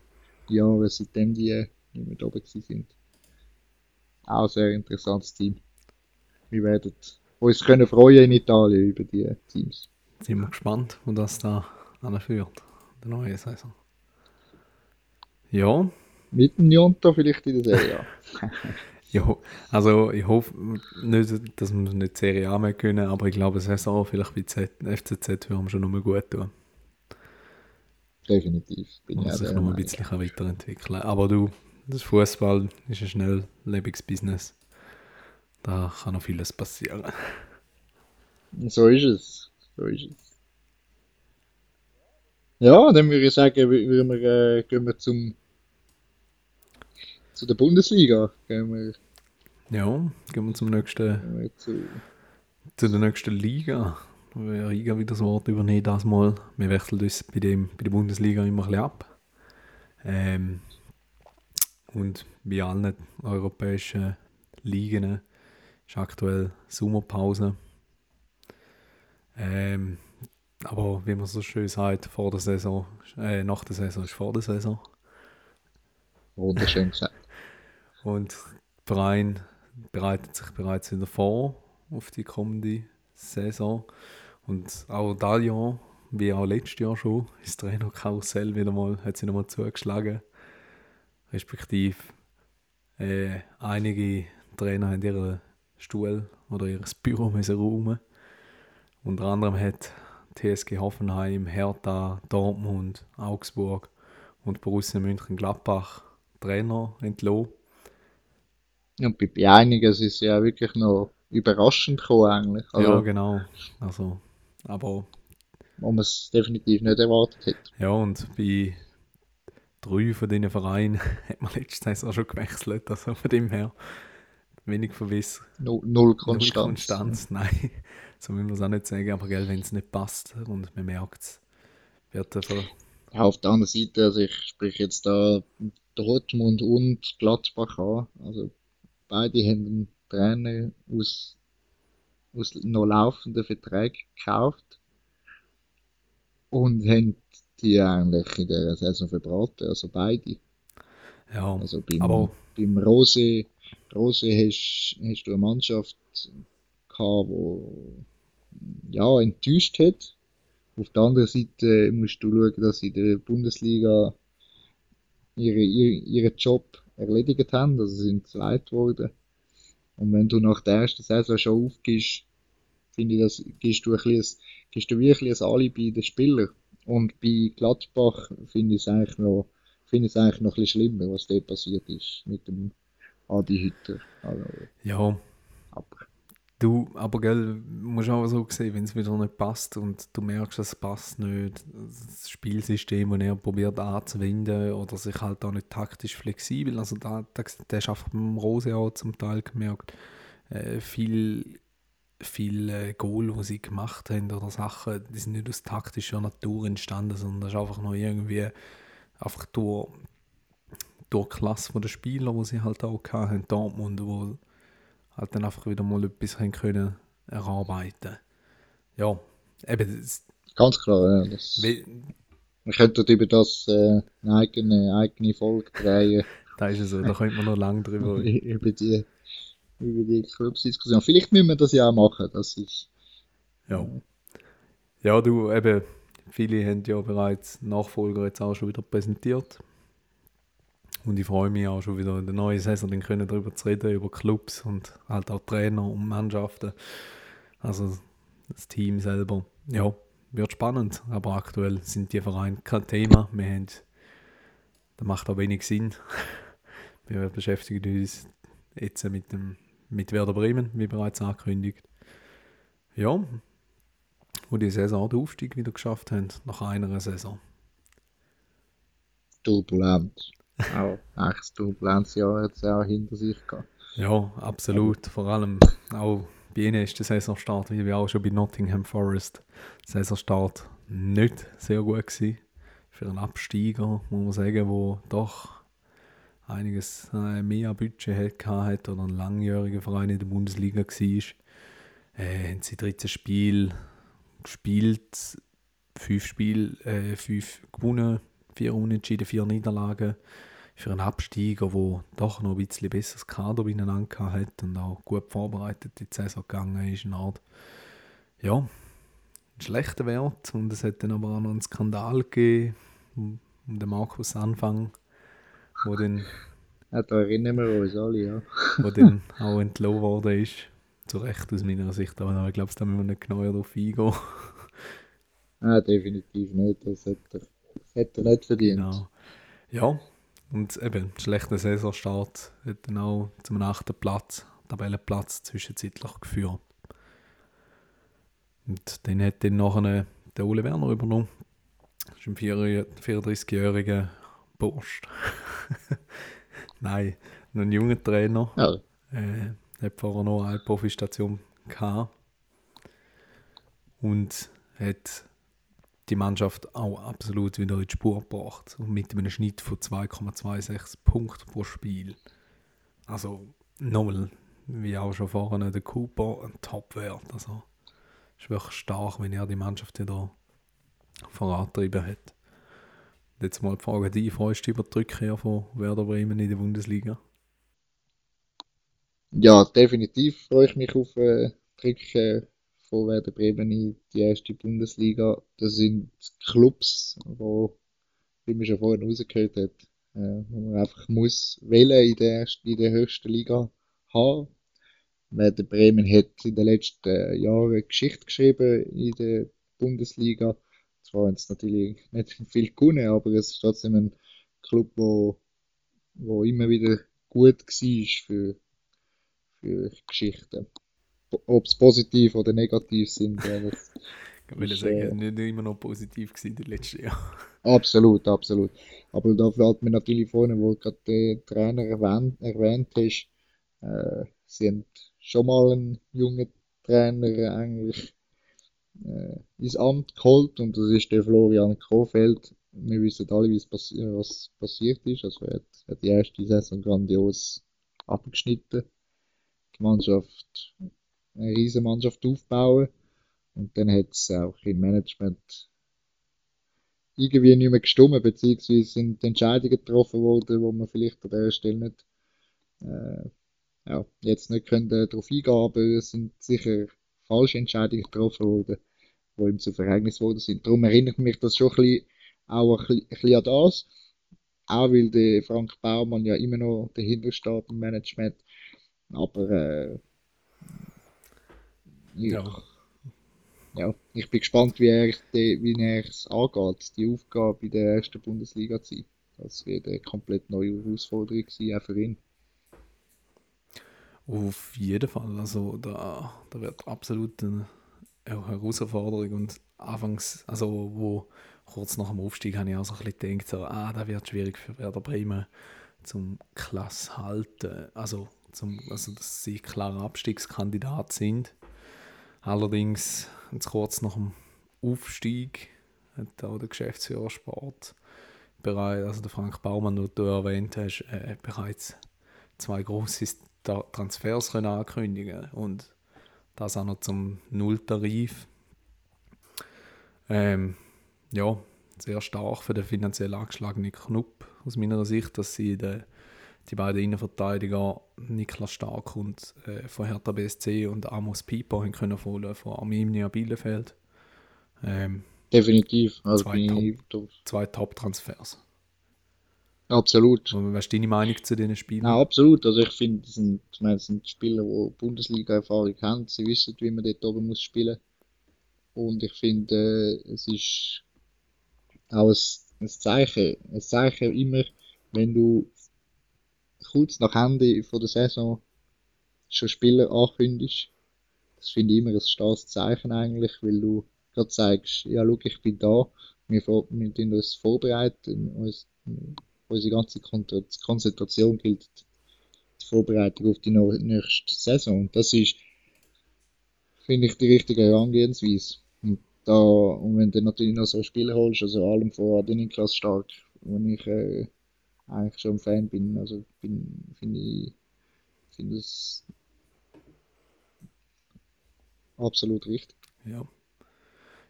Jahre, seitdem die nicht mehr oben sind. Auch ein sehr interessantes Team. Wir werden uns können freuen in Italien über die Teams. Sind wir gespannt, wo das da anführt, der neue Saison. Ja. Mit dem Jonto vielleicht in der Serie ja, also ich hoffe nicht, dass wir nicht Serie A mehr können, aber ich glaube, Saison vielleicht bei Z, FCZ würden wir schon noch mal gut tun definitiv. Bin Und sich noch ein bisschen weiterentwickeln. Aber du, das Fußball ist ein schnelllebiges Business. Da kann noch vieles passieren. So ist es. So ist es. Ja, dann würde ich sagen, wir, wir, äh, gehen wir zum zu der Bundesliga. Gehen wir, ja, gehen wir zum nächsten. Wir zu, zu der nächsten Liga. Riga wieder das Wort übernehmen, das mal. Wir wechseln uns bei, dem, bei der Bundesliga immer ein bisschen ab. Ähm, und bei allen europäischen Ligen ist aktuell Sommerpause. Ähm, aber wie man so schön sagt, vor der Saison, äh, nach der Saison ist vor der Saison. Wunderschön gesagt. Und der Verein bereitet sich bereits wieder vor auf die kommende Saison. Und auch dieses Jahr, wie auch letztes Jahr schon, ist Trainerkarussell wieder mal, hat sie nochmal zugeschlagen. Respektive äh, einige Trainer haben ihren Stuhl oder ihr Büro müssen räumen. Unter anderem hat TSG Hoffenheim, Hertha, Dortmund, Augsburg und Borussia München-Gladbach Trainer entlassen. Und bei, einigen ist es ja wirklich noch überraschend gekommen eigentlich. Also, ja, genau. Also, aber wo man es definitiv nicht erwartet hätte. Ja, und bei drei von diesen Vereinen hat man letztes Jahr auch schon gewechselt. Also von dem her wenig Verwiss. Null, null Konstanz. Null Konstanz, nein. So will man es auch nicht sagen, aber wenn es nicht passt und man merkt es, wird einfach. Ja, auf der anderen Seite, also ich spreche jetzt da Dortmund und Gladbach an. Also beide haben einen Trainer aus, aus noch laufenden Verträgen gekauft und haben die eigentlich in der Saison verbraten, also beide. Ja, also beim, aber... beim Rose, Rose hast, hast du eine Mannschaft gehabt, die ja, enttäuscht hat. Auf der anderen Seite musst du schauen, dass sie in der Bundesliga ihre, ihre, ihren Job erledigt haben, also sie sind zweit geworden. Und wenn du nach der ersten Saison schon aufgibst, finde ich, das gibst du, ein bisschen, gibst du wirklich ein Alibi den Spieler. Und bei Gladbach finde ich es eigentlich noch, finde ich es eigentlich noch ein bisschen schlimmer, was dort passiert ist mit dem Adi Hütter. Also, ja. Aber. Du, aber gell, musst auch so sehen, wenn es wieder nicht passt und du merkst, es passt nicht, das Spielsystem, das er probiert anzuwenden oder sich halt auch nicht taktisch flexibel, also da, da, da ist einfach beim Rose auch zum Teil gemerkt, äh, viel viele Goal, die sie gemacht haben oder Sachen, die sind nicht aus taktischer Natur entstanden, sondern das ist einfach nur irgendwie einfach durch, durch die Klasse der Spieler, die sie halt auch hatten, Dortmund, wo halt dann einfach wieder mal etwas haben können erarbeiten. Ja, eben. Das, Ganz klar, ja. Das, wir könnten über das äh, eine eigene, eigene Folge drehen. da ist es so, da könnte man noch lange drüber reden. über die über die Clubsdiskussion. Vielleicht müssen wir das ja auch machen, das ist... Ja. Ja, du, eben, viele haben ja bereits Nachfolger jetzt auch schon wieder präsentiert. Und ich freue mich auch schon wieder in der neuen Saison dann können darüber zu reden, über Clubs und halt auch Trainer und Mannschaften. Also das Team selber. Ja, wird spannend, aber aktuell sind die Vereine kein Thema. Wir haben, das macht auch wenig Sinn. Wir beschäftigen uns jetzt mit dem mit Werder Bremen, wie bereits angekündigt. Ja, wo die Saison den Aufstieg wieder geschafft haben, nach einer Saison. Turbulent. Auch echt turbulentes Jahr jetzt auch hinter sich gehabt. Ja, absolut. Vor allem auch bei ihnen ist der Saisonstart, wie auch schon bei Nottingham Forest, der Saisonstart nicht sehr gut gewesen. Für einen Absteiger, muss man sagen, wo doch einiges äh, mehr Budget hatte oder ein langjähriger Verein in der Bundesliga war, äh, haben sie 13 Spiele gespielt, fünf Spiele, äh, fünf gewonnen, vier Unentschieden, vier Niederlagen. Für einen Absteiger, der doch noch ein bisschen besseres Kader beieinander hat und auch gut vorbereitet in die Saison gegangen ist, eine Art, ja, ein schlechter Wert. Und es hat dann aber auch noch einen Skandal gegeben, um den Markus Anfang wo dann... Ja, da erinnern wir uns alle, ja. wo dann auch entlohnt worden ist. Zu Recht aus meiner Sicht, aber ich glaube, da müssen wir nicht genauer darauf eingehen. Nein, definitiv nicht. Das hätte er, das er nicht verdient. Genau. Ja, und eben, schlechter Saisonstart hat dann auch zum achten Platz, Tabellenplatz zwischenzeitlich geführt. Und dann hat dann nachher der Ole Werner übernommen. Das ist ein 34-jähriger Burst. Nein, ein junger Trainer. Ja. Äh, hat vorher noch eine Profistation gehabt. Und hat die Mannschaft auch absolut wieder in die Spur gebracht. Und mit einem Schnitt von 2,26 Punkten pro Spiel. Also nochmal, wie auch schon vorhin, der Cooper ein Top-Wert. Also ist wirklich stark, wenn er die Mannschaft wieder vorantrieben hat. Jetzt mal die Frage dich, freust du über die Rückkehr von Werder Bremen in der Bundesliga? Ja, definitiv freue ich mich auf äh, die Rückkehr von Werder Bremen in die erste Bundesliga. Das sind Clubs, wo, wie man schon vorhin rausgehört hat, äh, wo man einfach muss wählen in der, ersten, in der höchsten Liga haben. Werder Bremen hat in den letzten Jahren Geschichte geschrieben in der Bundesliga zwar jetzt natürlich nicht viel gewonnen, aber es ist trotzdem ein, Club, wo, wo immer wieder gut war für, für Geschichten. Ob es positiv oder negativ sind, ja, das ich würde sagen, äh, nicht immer noch positiv gewesen in den letzten Jahren. Absolut, absolut. Aber da fällt mir natürlich vorne, wo du gerade den Trainer erwähnt, erwähnt hast, äh, sie haben schon mal einen jungen Trainer eigentlich äh, ins Amt geholt und das ist der Florian Krofeld. Wir wissen alle, passi was passiert ist. Also er hat, hat die erste Saison grandios abgeschnitten. Die Mannschaft, eine riesige Mannschaft aufbauen. Und dann hat es auch im Management irgendwie nicht mehr gestummen, beziehungsweise sind Entscheidungen getroffen worden, wo man vielleicht an der Stelle nicht, äh, ja, jetzt nicht können darauf eingehen, aber es sind sicher falsche Entscheidungen getroffen worden, die ihm zu Verhängnis worden sind. Darum erinnert mich das schon ein bisschen, auch ein bisschen an das, auch weil der Frank Baumann ja immer noch dahinter steht im Management, aber äh, ja. ja ja, ich bin gespannt, wie er wie er es angeht, die Aufgabe in der ersten Bundesliga zu sein. Das wird eine komplett neue Herausforderung sein, auch für ihn. Auf jeden Fall, also da, da wird absolut eine Herausforderung und anfangs, also wo kurz nach dem Aufstieg habe ich auch so ein bisschen gedacht, so, ah, da wird schwierig für Werder Bremen zum Klasse halten, also, zum, also dass sie klarer Abstiegskandidat sind. Allerdings Jetzt kurz nach dem Aufstieg hat auch der Geschäftsführer Sport bereits, also der Frank Baumann, den du erwähnt hast, äh, bereits zwei große Transfers können ankündigen und das auch noch zum Nulltarif. Ähm, ja, sehr stark für den finanziell angeschlagenen Knupp aus meiner Sicht, dass sie den die beiden Innenverteidiger Niklas Stark und äh, von Hertha BSC und Amos Pieper haben können von, von Arminia Bielefeld. Ähm, Definitiv. Also zwei, Top, zwei Top-Transfers. Absolut. Und was ist deine Meinung zu diesen Spielern? Ja, absolut. Also ich finde, das sind, ich meine, das sind Spieler, die Bundesliga-Erfahrung haben. Sie wissen, wie man dort oben muss spielen Und ich finde, äh, es ist auch ein, ein Zeichen. Ein Zeichen immer, wenn du kurz nach Ende von der Saison schon Spieler ankündigst. Das finde ich immer ein starkes Zeichen eigentlich, weil du gerade zeigst, ja, schau, ich bin da, wir, wir uns vorbereiten, uns, unsere ganze Konzentration gilt die Vorbereitung auf die nächste Saison. Und das ist, finde ich, die richtige Herangehensweise. Und, da, und wenn du natürlich noch so Spieler holst, also allem vor den Niklas Stark, wo ich äh, eigentlich schon Fan bin. Also bin, finde ich, finde es absolut richtig. Ja.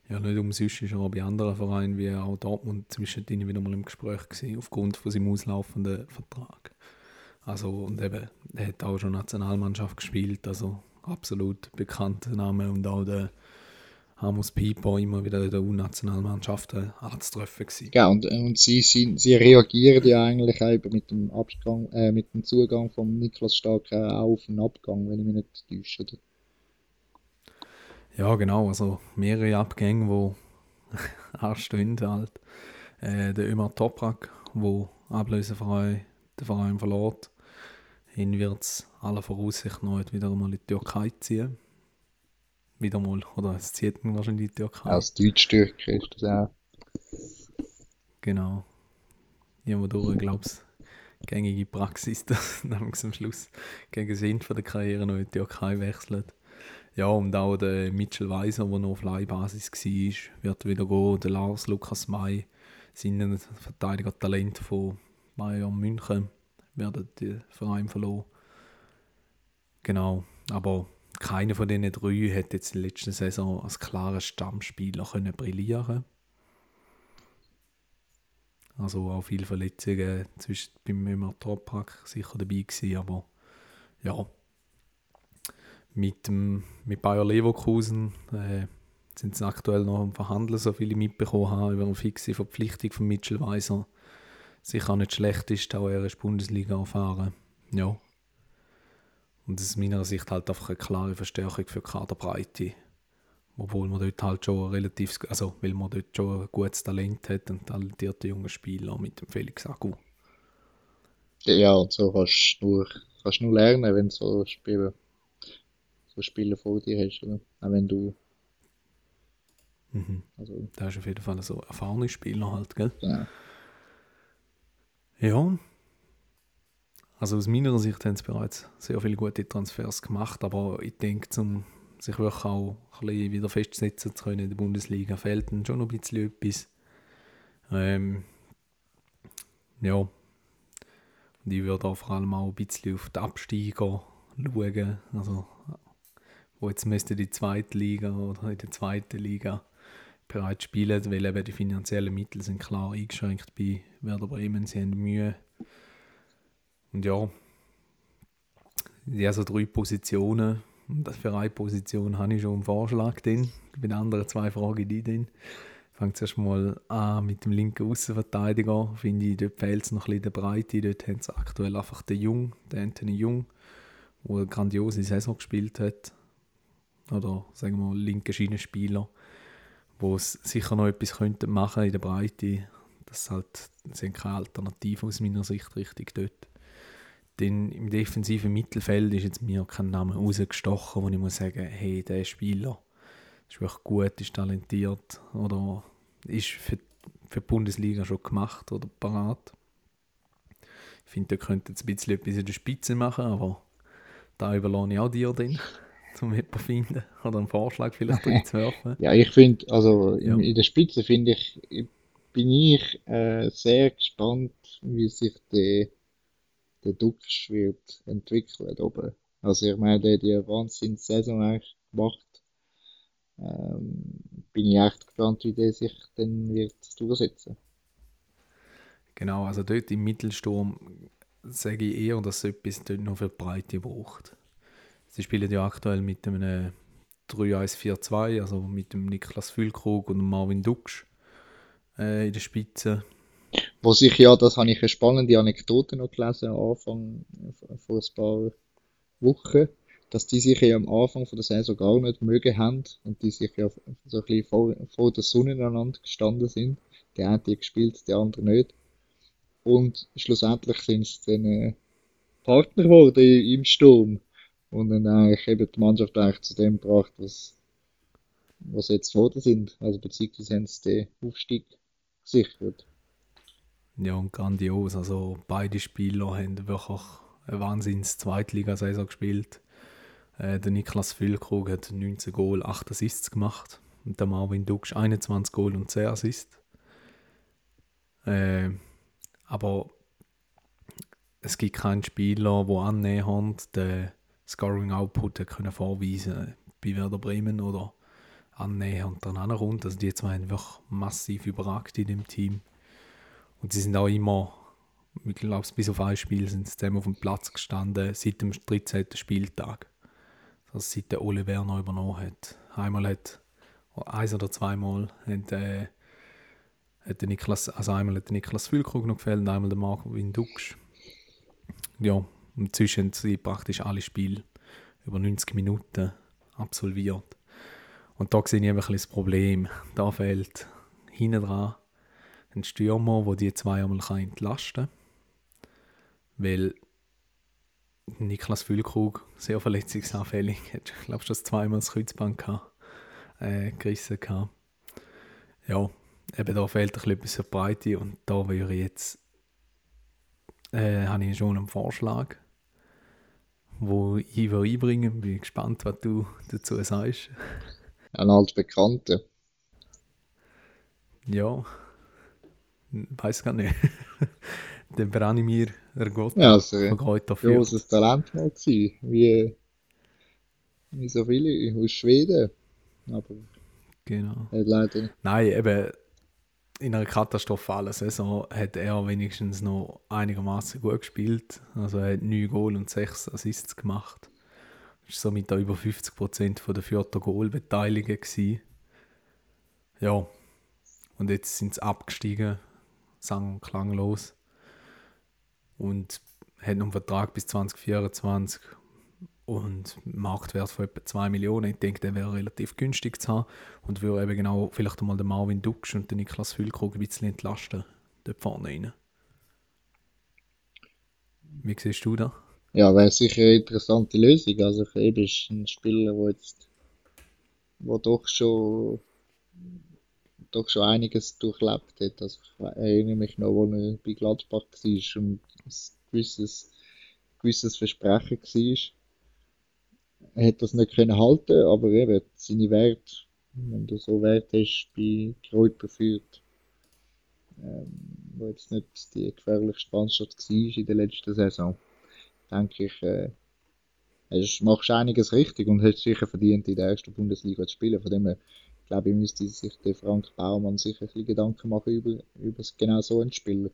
Ja, nicht umsonst ist er auch bei anderen Vereinen wie auch Dortmund zwischendrin wieder mal im Gespräch gewesen, aufgrund von seinem auslaufenden Vertrag. Also, und eben, er hat auch schon Nationalmannschaft gespielt, also absolut bekannter Name und auch der Amos Pieper immer wieder in der U-Nationalmannschaft anzutreffen gewesen. Ja, und, und sie, sie, sie reagieren ja eigentlich eben mit dem Abgang, äh, mit dem Zugang von Niklas Stark äh, auf den Abgang, wenn ich mich nicht täusche. Oder? Ja, genau, also mehrere Abgänge, die anstehen halt. Äh, der Ömer Toprak, der ablösefrei den Verein verlässt. Ihn wird es aller Voraussicht noch wieder mal in die Türkei ziehen wieder mal. Oder es zieht ihn wahrscheinlich die Türkei. Als Deutsch-Türke ist das auch. Genau. Irgendwo glaube ich, gängige Praxis, dass am Schluss gegen Ende der Karriere noch in die Türkei wechselt. Ja, und auch der Mitchell Weiser, der noch auf Leihbasis war, wird wieder gehen. Der Lars Lukas May, sein Verteidiger-Talent von Bayern München, werden den Verein verloren. Genau, aber keiner von diesen drei hat jetzt in der letzten Saison als klarer Stammspieler können brillieren Also auch viele Verletzungen zwischen beim Ömer Topak sicher dabei gewesen, aber ja, mit, dem, mit Bayer Leverkusen äh, sind sie aktuell noch am Verhandeln, so viele mitbekommen haben, über eine fixe Verpflichtung von Mitchell Weiser. Sicher nicht schlecht ist, auch er ist Bundesliga erfahren. Ja, und das ist aus meiner Sicht halt einfach eine klare Verstärkung für die Kaderbreite. Obwohl man dort halt schon relativ, also weil man dort schon ein gutes Talent hat und talentierte junge Spieler mit dem Felix Agu. Ja, und so kannst du nur, kannst nur lernen, wenn du so Spiele, so Spiele vor dir hast, oder? Auch wenn du. Mhm. Also, Da ist auf jeden Fall so erfahrene Spieler halt, gell? ja. Ja. Also aus meiner Sicht haben sie bereits sehr viele gute Transfers gemacht, aber ich denke, um sich wirklich auch ein bisschen wieder festsetzen zu können in der Bundesliga, fehlt ihnen schon noch ein bisschen etwas. Ähm, ja. Und ich würde auch vor allem auch ein bisschen auf die Absteiger schauen. Also, wo jetzt müsste die zweite Liga oder in der zweiten Liga bereits spielen, weil eben die finanziellen Mittel sind klar eingeschränkt bei Werder Bremen. Sie haben Mühe. Und ja, ja, so drei Positionen. Und für eine Position habe ich schon einen Vorschlag drin. Bei den anderen zwei Fragen die drin. Ich fange zuerst mal an mit dem linken Außenverteidiger. Finde ich, dort fehlt es noch ein bisschen der Breite. Dort haben sie aktuell einfach den Jung, den Anthony Jung, der eine grandiose Saison gespielt hat. Oder sagen wir mal, linke Schienenspieler, wo es sicher noch etwas könnte machen in der Breite. Das ist halt, keine Alternative aus meiner Sicht richtig dort. Dann im defensiven Mittelfeld ist jetzt mir kein Name rausgestochen, wo ich muss sagen, hey, der Spieler ist wirklich gut, ist talentiert oder ist für, für die Bundesliga schon gemacht oder parat. Ich finde, da könnte jetzt ein bisschen etwas in der Spitze machen, aber da überlasse ich auch dir dann, um jemanden finden oder einen Vorschlag vielleicht reinzuwerfen. Ja, ich finde, also Ja. in, in der Spitze finde ich, bin ich äh, sehr gespannt, wie sich der, der Dux wird entwickeln oben. Also ich meine, der hat ja eine Wahnsinns-Saison eigentlich gemacht. Ähm, bin ich echt gespannt, wie der sich dann wird durchsetzen. Genau, also dort im Mittelsturm sage ich eher, dass es etwas dort noch für Breite braucht. Sie spielen ja aktuell mit einem 3-1-4-2, also mit dem Niklas Füllkrug und dem Marvin Duksch äh, in der Spitze. Wo sich ja, das habe ich eine spannende Anekdote noch gelesen, am Anfang, äh, vor ein paar Wochen, dass die sich ja am Anfang von der Saison gar nicht mögen haben und die sich ja so ein bisschen vor, vor der Sonne aneinander gestanden sind. Der eine hat gespielt, der andere nicht. Und schlussendlich sind sie dann äh, Partner geworden im Sturm. Und dann eigentlich eben die Mannschaft eigentlich zu dem gebracht, was, was jetzt geworden sind. Also beziehungsweise haben sie den Aufstieg gesichert. Ja, und grandios. Also beide Spieler haben wirklich eine wahnsinns Zweitligasaison gespielt. Äh, der Niklas Füllkrug hat 19 Goal, 8 Assists gemacht. Und der Marvin Duksch 21 Goal und 10 Assists. Äh, aber es gibt keinen Spieler, der annähernd den Scoring Output können vorweisen bei Werder Bremen oder annähernd dran kommt. Also die zwei haben wirklich massiv überragt in dem Team. Und sie sind auch immer, ich glaube, bis auf ein Spiel sind sie zusammen auf dem Platz gestanden, seit dem 13. Spieltag. Also seit der Ole Werner übernommen hat. Einmal hat, eins oder zweimal hat, äh, hat der Niklas, also einmal hat der Niklas Füllkrug noch gefällt und einmal der Marvin Duksch. Ja, und zwischen haben sie praktisch alle Spiele über 90 Minuten absolviert. Und da sehe ich ein bisschen das Problem. Da fehlt hinten dran ein Stürmer, der die zwei einmal entlasten kann. Weil Niklas Füllkrug sehr verletzungsanfällig hat, ich glaube, schon zweimal das Kreuzband gehabt, äh, gerissen gehabt. Ja, eben da fehlt ein bisschen Breite und da wäre ich jetzt, äh, habe ich schon einen Vorschlag, wo ich will einbringen Bin gespannt, was du dazu sagst. Ein altbekannter. Ja, weiß gar nicht. Der Branimir Ergot Ja, also, Fürth. großes Talent mal gewesen, wie, wie so viele aus Schweden. Aber Genau. er leider Nein, eben in einer katastrophalen Saison hat er wenigstens noch einigermaßen gut gespielt. Also er hat 9 Goal und 6 Assists gemacht. Ist somit da über 50% von der vierten Goalbeteiligung gewesen. Ja, und jetzt sind sie abgestiegen, sang und klanglos. Und hat noch einen Vertrag bis 2024. und Marktwert von etwa 2 Millionen. Ich denke, der wäre relativ günstig zu haben und würde eben genau vielleicht einmal den Marvin Duksch und den Niklas Füllkrug ein bisschen entlasten, dort vorne rein. Wie siehst du das? Ja, wäre sicher eine interessante Lösung. Also eben ist ein Spieler, der jetzt wo doch schon doch schon einiges durchlebt hat. Also ich erinnere mich noch, wo er bei Gladbach war und ein gewisses, gewisses Versprechen war. Er hat das nicht können halten, aber eben seine Werte, wenn du so Wert hast bei Kräuter führt, ähm, wo jetzt nicht die gefährlichste Mannschaft war in der letzten Saison, denke ich, äh, hast, machst einiges richtig und hast sicher verdient, in der ersten Bundesliga zu spielen. Von dem her, glaube ich, müsste sich der Frank Baumann sicher ein bisschen Gedanken machen über, über genau so einen Spieler.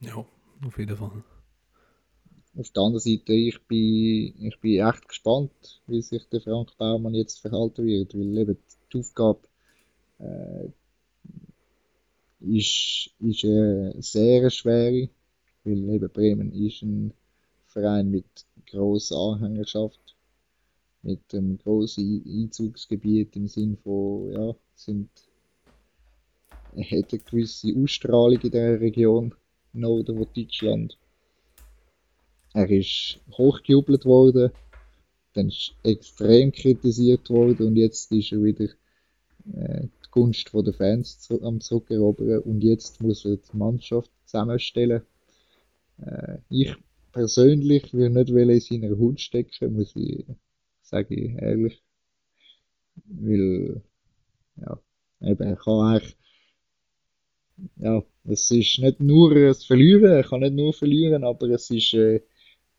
Ja, auf jeden Fall. Auf der anderen Seite, ich bin, ich bin echt gespannt, wie sich der Frank Baumann jetzt verhalten wird, weil eben die Aufgabe äh, ist, ist eine sehr schwere, weil eben Bremen ist ein Verein mit grosser Anhängerschaft, mit einem grossen Einzugsgebiet im Sinn von, ja, sind, hat eine gewisse Ausstrahlung in der Region Norden von Deutschland. Er ist hochgejubelt worden, dann ist extrem kritisiert worden und jetzt ist er wieder äh, die Gunst der Fans zu, am zurückerobern und jetzt muss er die Mannschaft zusammenstellen. Äh, ich persönlich würde nicht in seiner Haut stecken, muss ich sagen, ehrlich. Weil, ja, eben, er kann eigentlich, ja, es ist nicht nur das Verlieren, er kann nicht nur verlieren, aber es ist äh,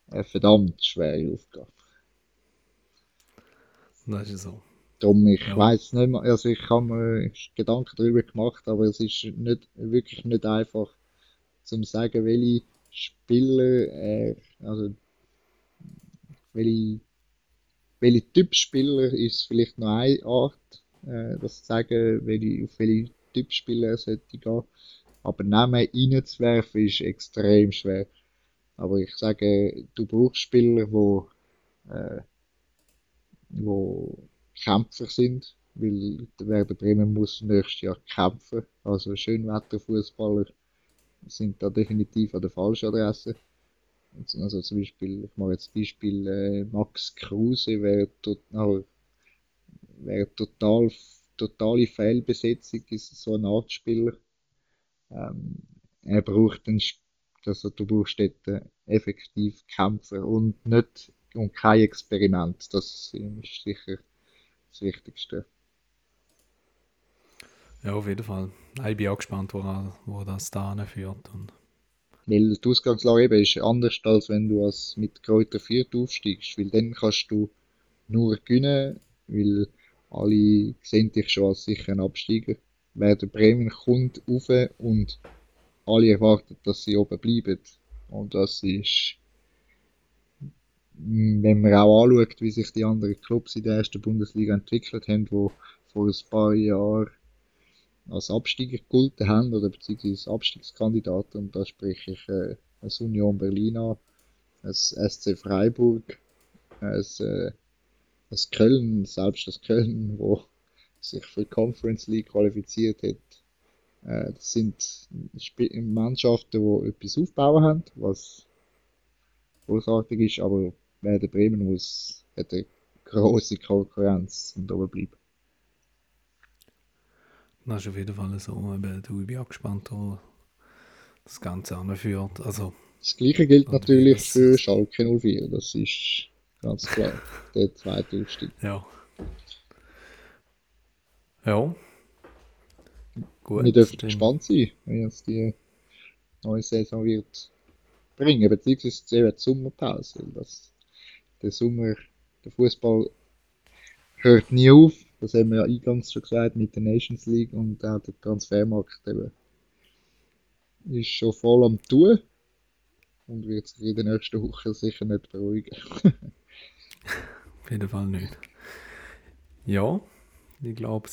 eine verdammt schwere Aufgabe. Das ist so. Darum, ich ja. weiß nicht mehr, also ich habe mir Gedanken darüber gemacht, aber es ist nicht, wirklich nicht einfach zu sagen, welche Spieler, äh, also welche, welche Typ Spieler ist vielleicht noch eine Art, äh, das zu sagen, welche, auf welche Typ Spieler sollte gehen. Aber Namen reinzuwerfen ist extrem schwer. Aber ich sage, du brauchst Spieler, wo, äh, wo Kämpfer sind, weil der Werder Bremen muss nächstes Jahr kämpfen. Also Schönwetterfußballer sind da definitiv an der falschen Adresse. Also zum Beispiel, ich mache jetzt Beispiel äh, Max Kruse wäre total, wäre total, totale Fehlbesetzung, ist so ein Art Spieler. Ähm, er braucht einen, also du brauchst dort äh, effektiv Kämpfer und nicht und kein Experiment. Das ist sicher das Wichtigste. Ja, auf jeden Fall. Ich bin auch gespannt, wo, wo das da führt. Und weil die Ausgangslage eben ist anders, als wenn du als mit Kräuter 4 aufsteigst, weil dann kannst du nur gewinnen, weil alle sehen dich schon als sicheren Absteiger. Werder Bremen kommt rauf und alle erwarten, dass sie oben bleiben. Und das ist, wenn man auch anschaut, wie sich die anderen Clubs in der ersten Bundesliga entwickelt haben, wo vor ein paar Jahren als Absteiger gegolten haben oder beziehungsweise Abstiegskandidaten. Und da spreche ich äh, als Union Berlin an, als SC Freiburg, als, äh, als Köln, selbst das Köln, wo sich für die Conference League qualifiziert hat. Äh, das sind Sp Mannschaften, die etwas aufbauen haben, was großartig ist, aber Werder Bremen muss, hat eine große Konkurrenz und oben bleiben. Das ist auf jeden Fall so. Eben, du, ich bin auch gespannt, wo das Ganze anführt. Also, das Gleiche gilt natürlich für Schalke 04. Das ist ganz klar der zweite Aufstieg. Ja. Ja. Gut. Wir dürfen gespannt sein, wie es die neue Saison wird bringen, beziehungsweise die Sommerpause. Das, der Sommer, der Fußball hört nie auf das haben wir ja eingangs schon gesagt mit der Nations League und auch der Transfermarkt eben ist schon voll am Tun und wird sich in den nächsten Wochen sicher nicht beruhigen. Auf jeden Fall nicht. Ja, ich glaube,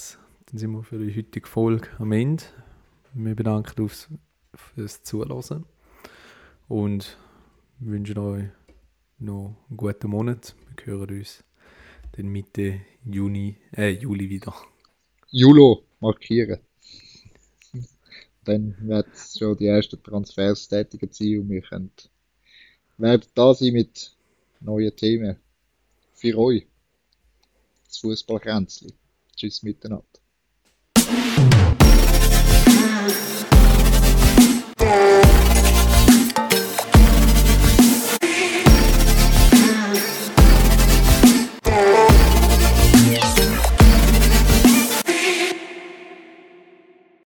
dann sind wir für die heutige Folge am Ende. Wir bedanken uns fürs Zuhören und wünschen euch noch einen guten Monat. Wir hören uns dann Mitte Juni, äh, Juli wieder. Julo markieren. Dann werden schon die ersten Transfers tätigen sein und wir können, werden da sein mit neuen Themen für euch. Das Fußballgrenzli. Tschüss miteinander.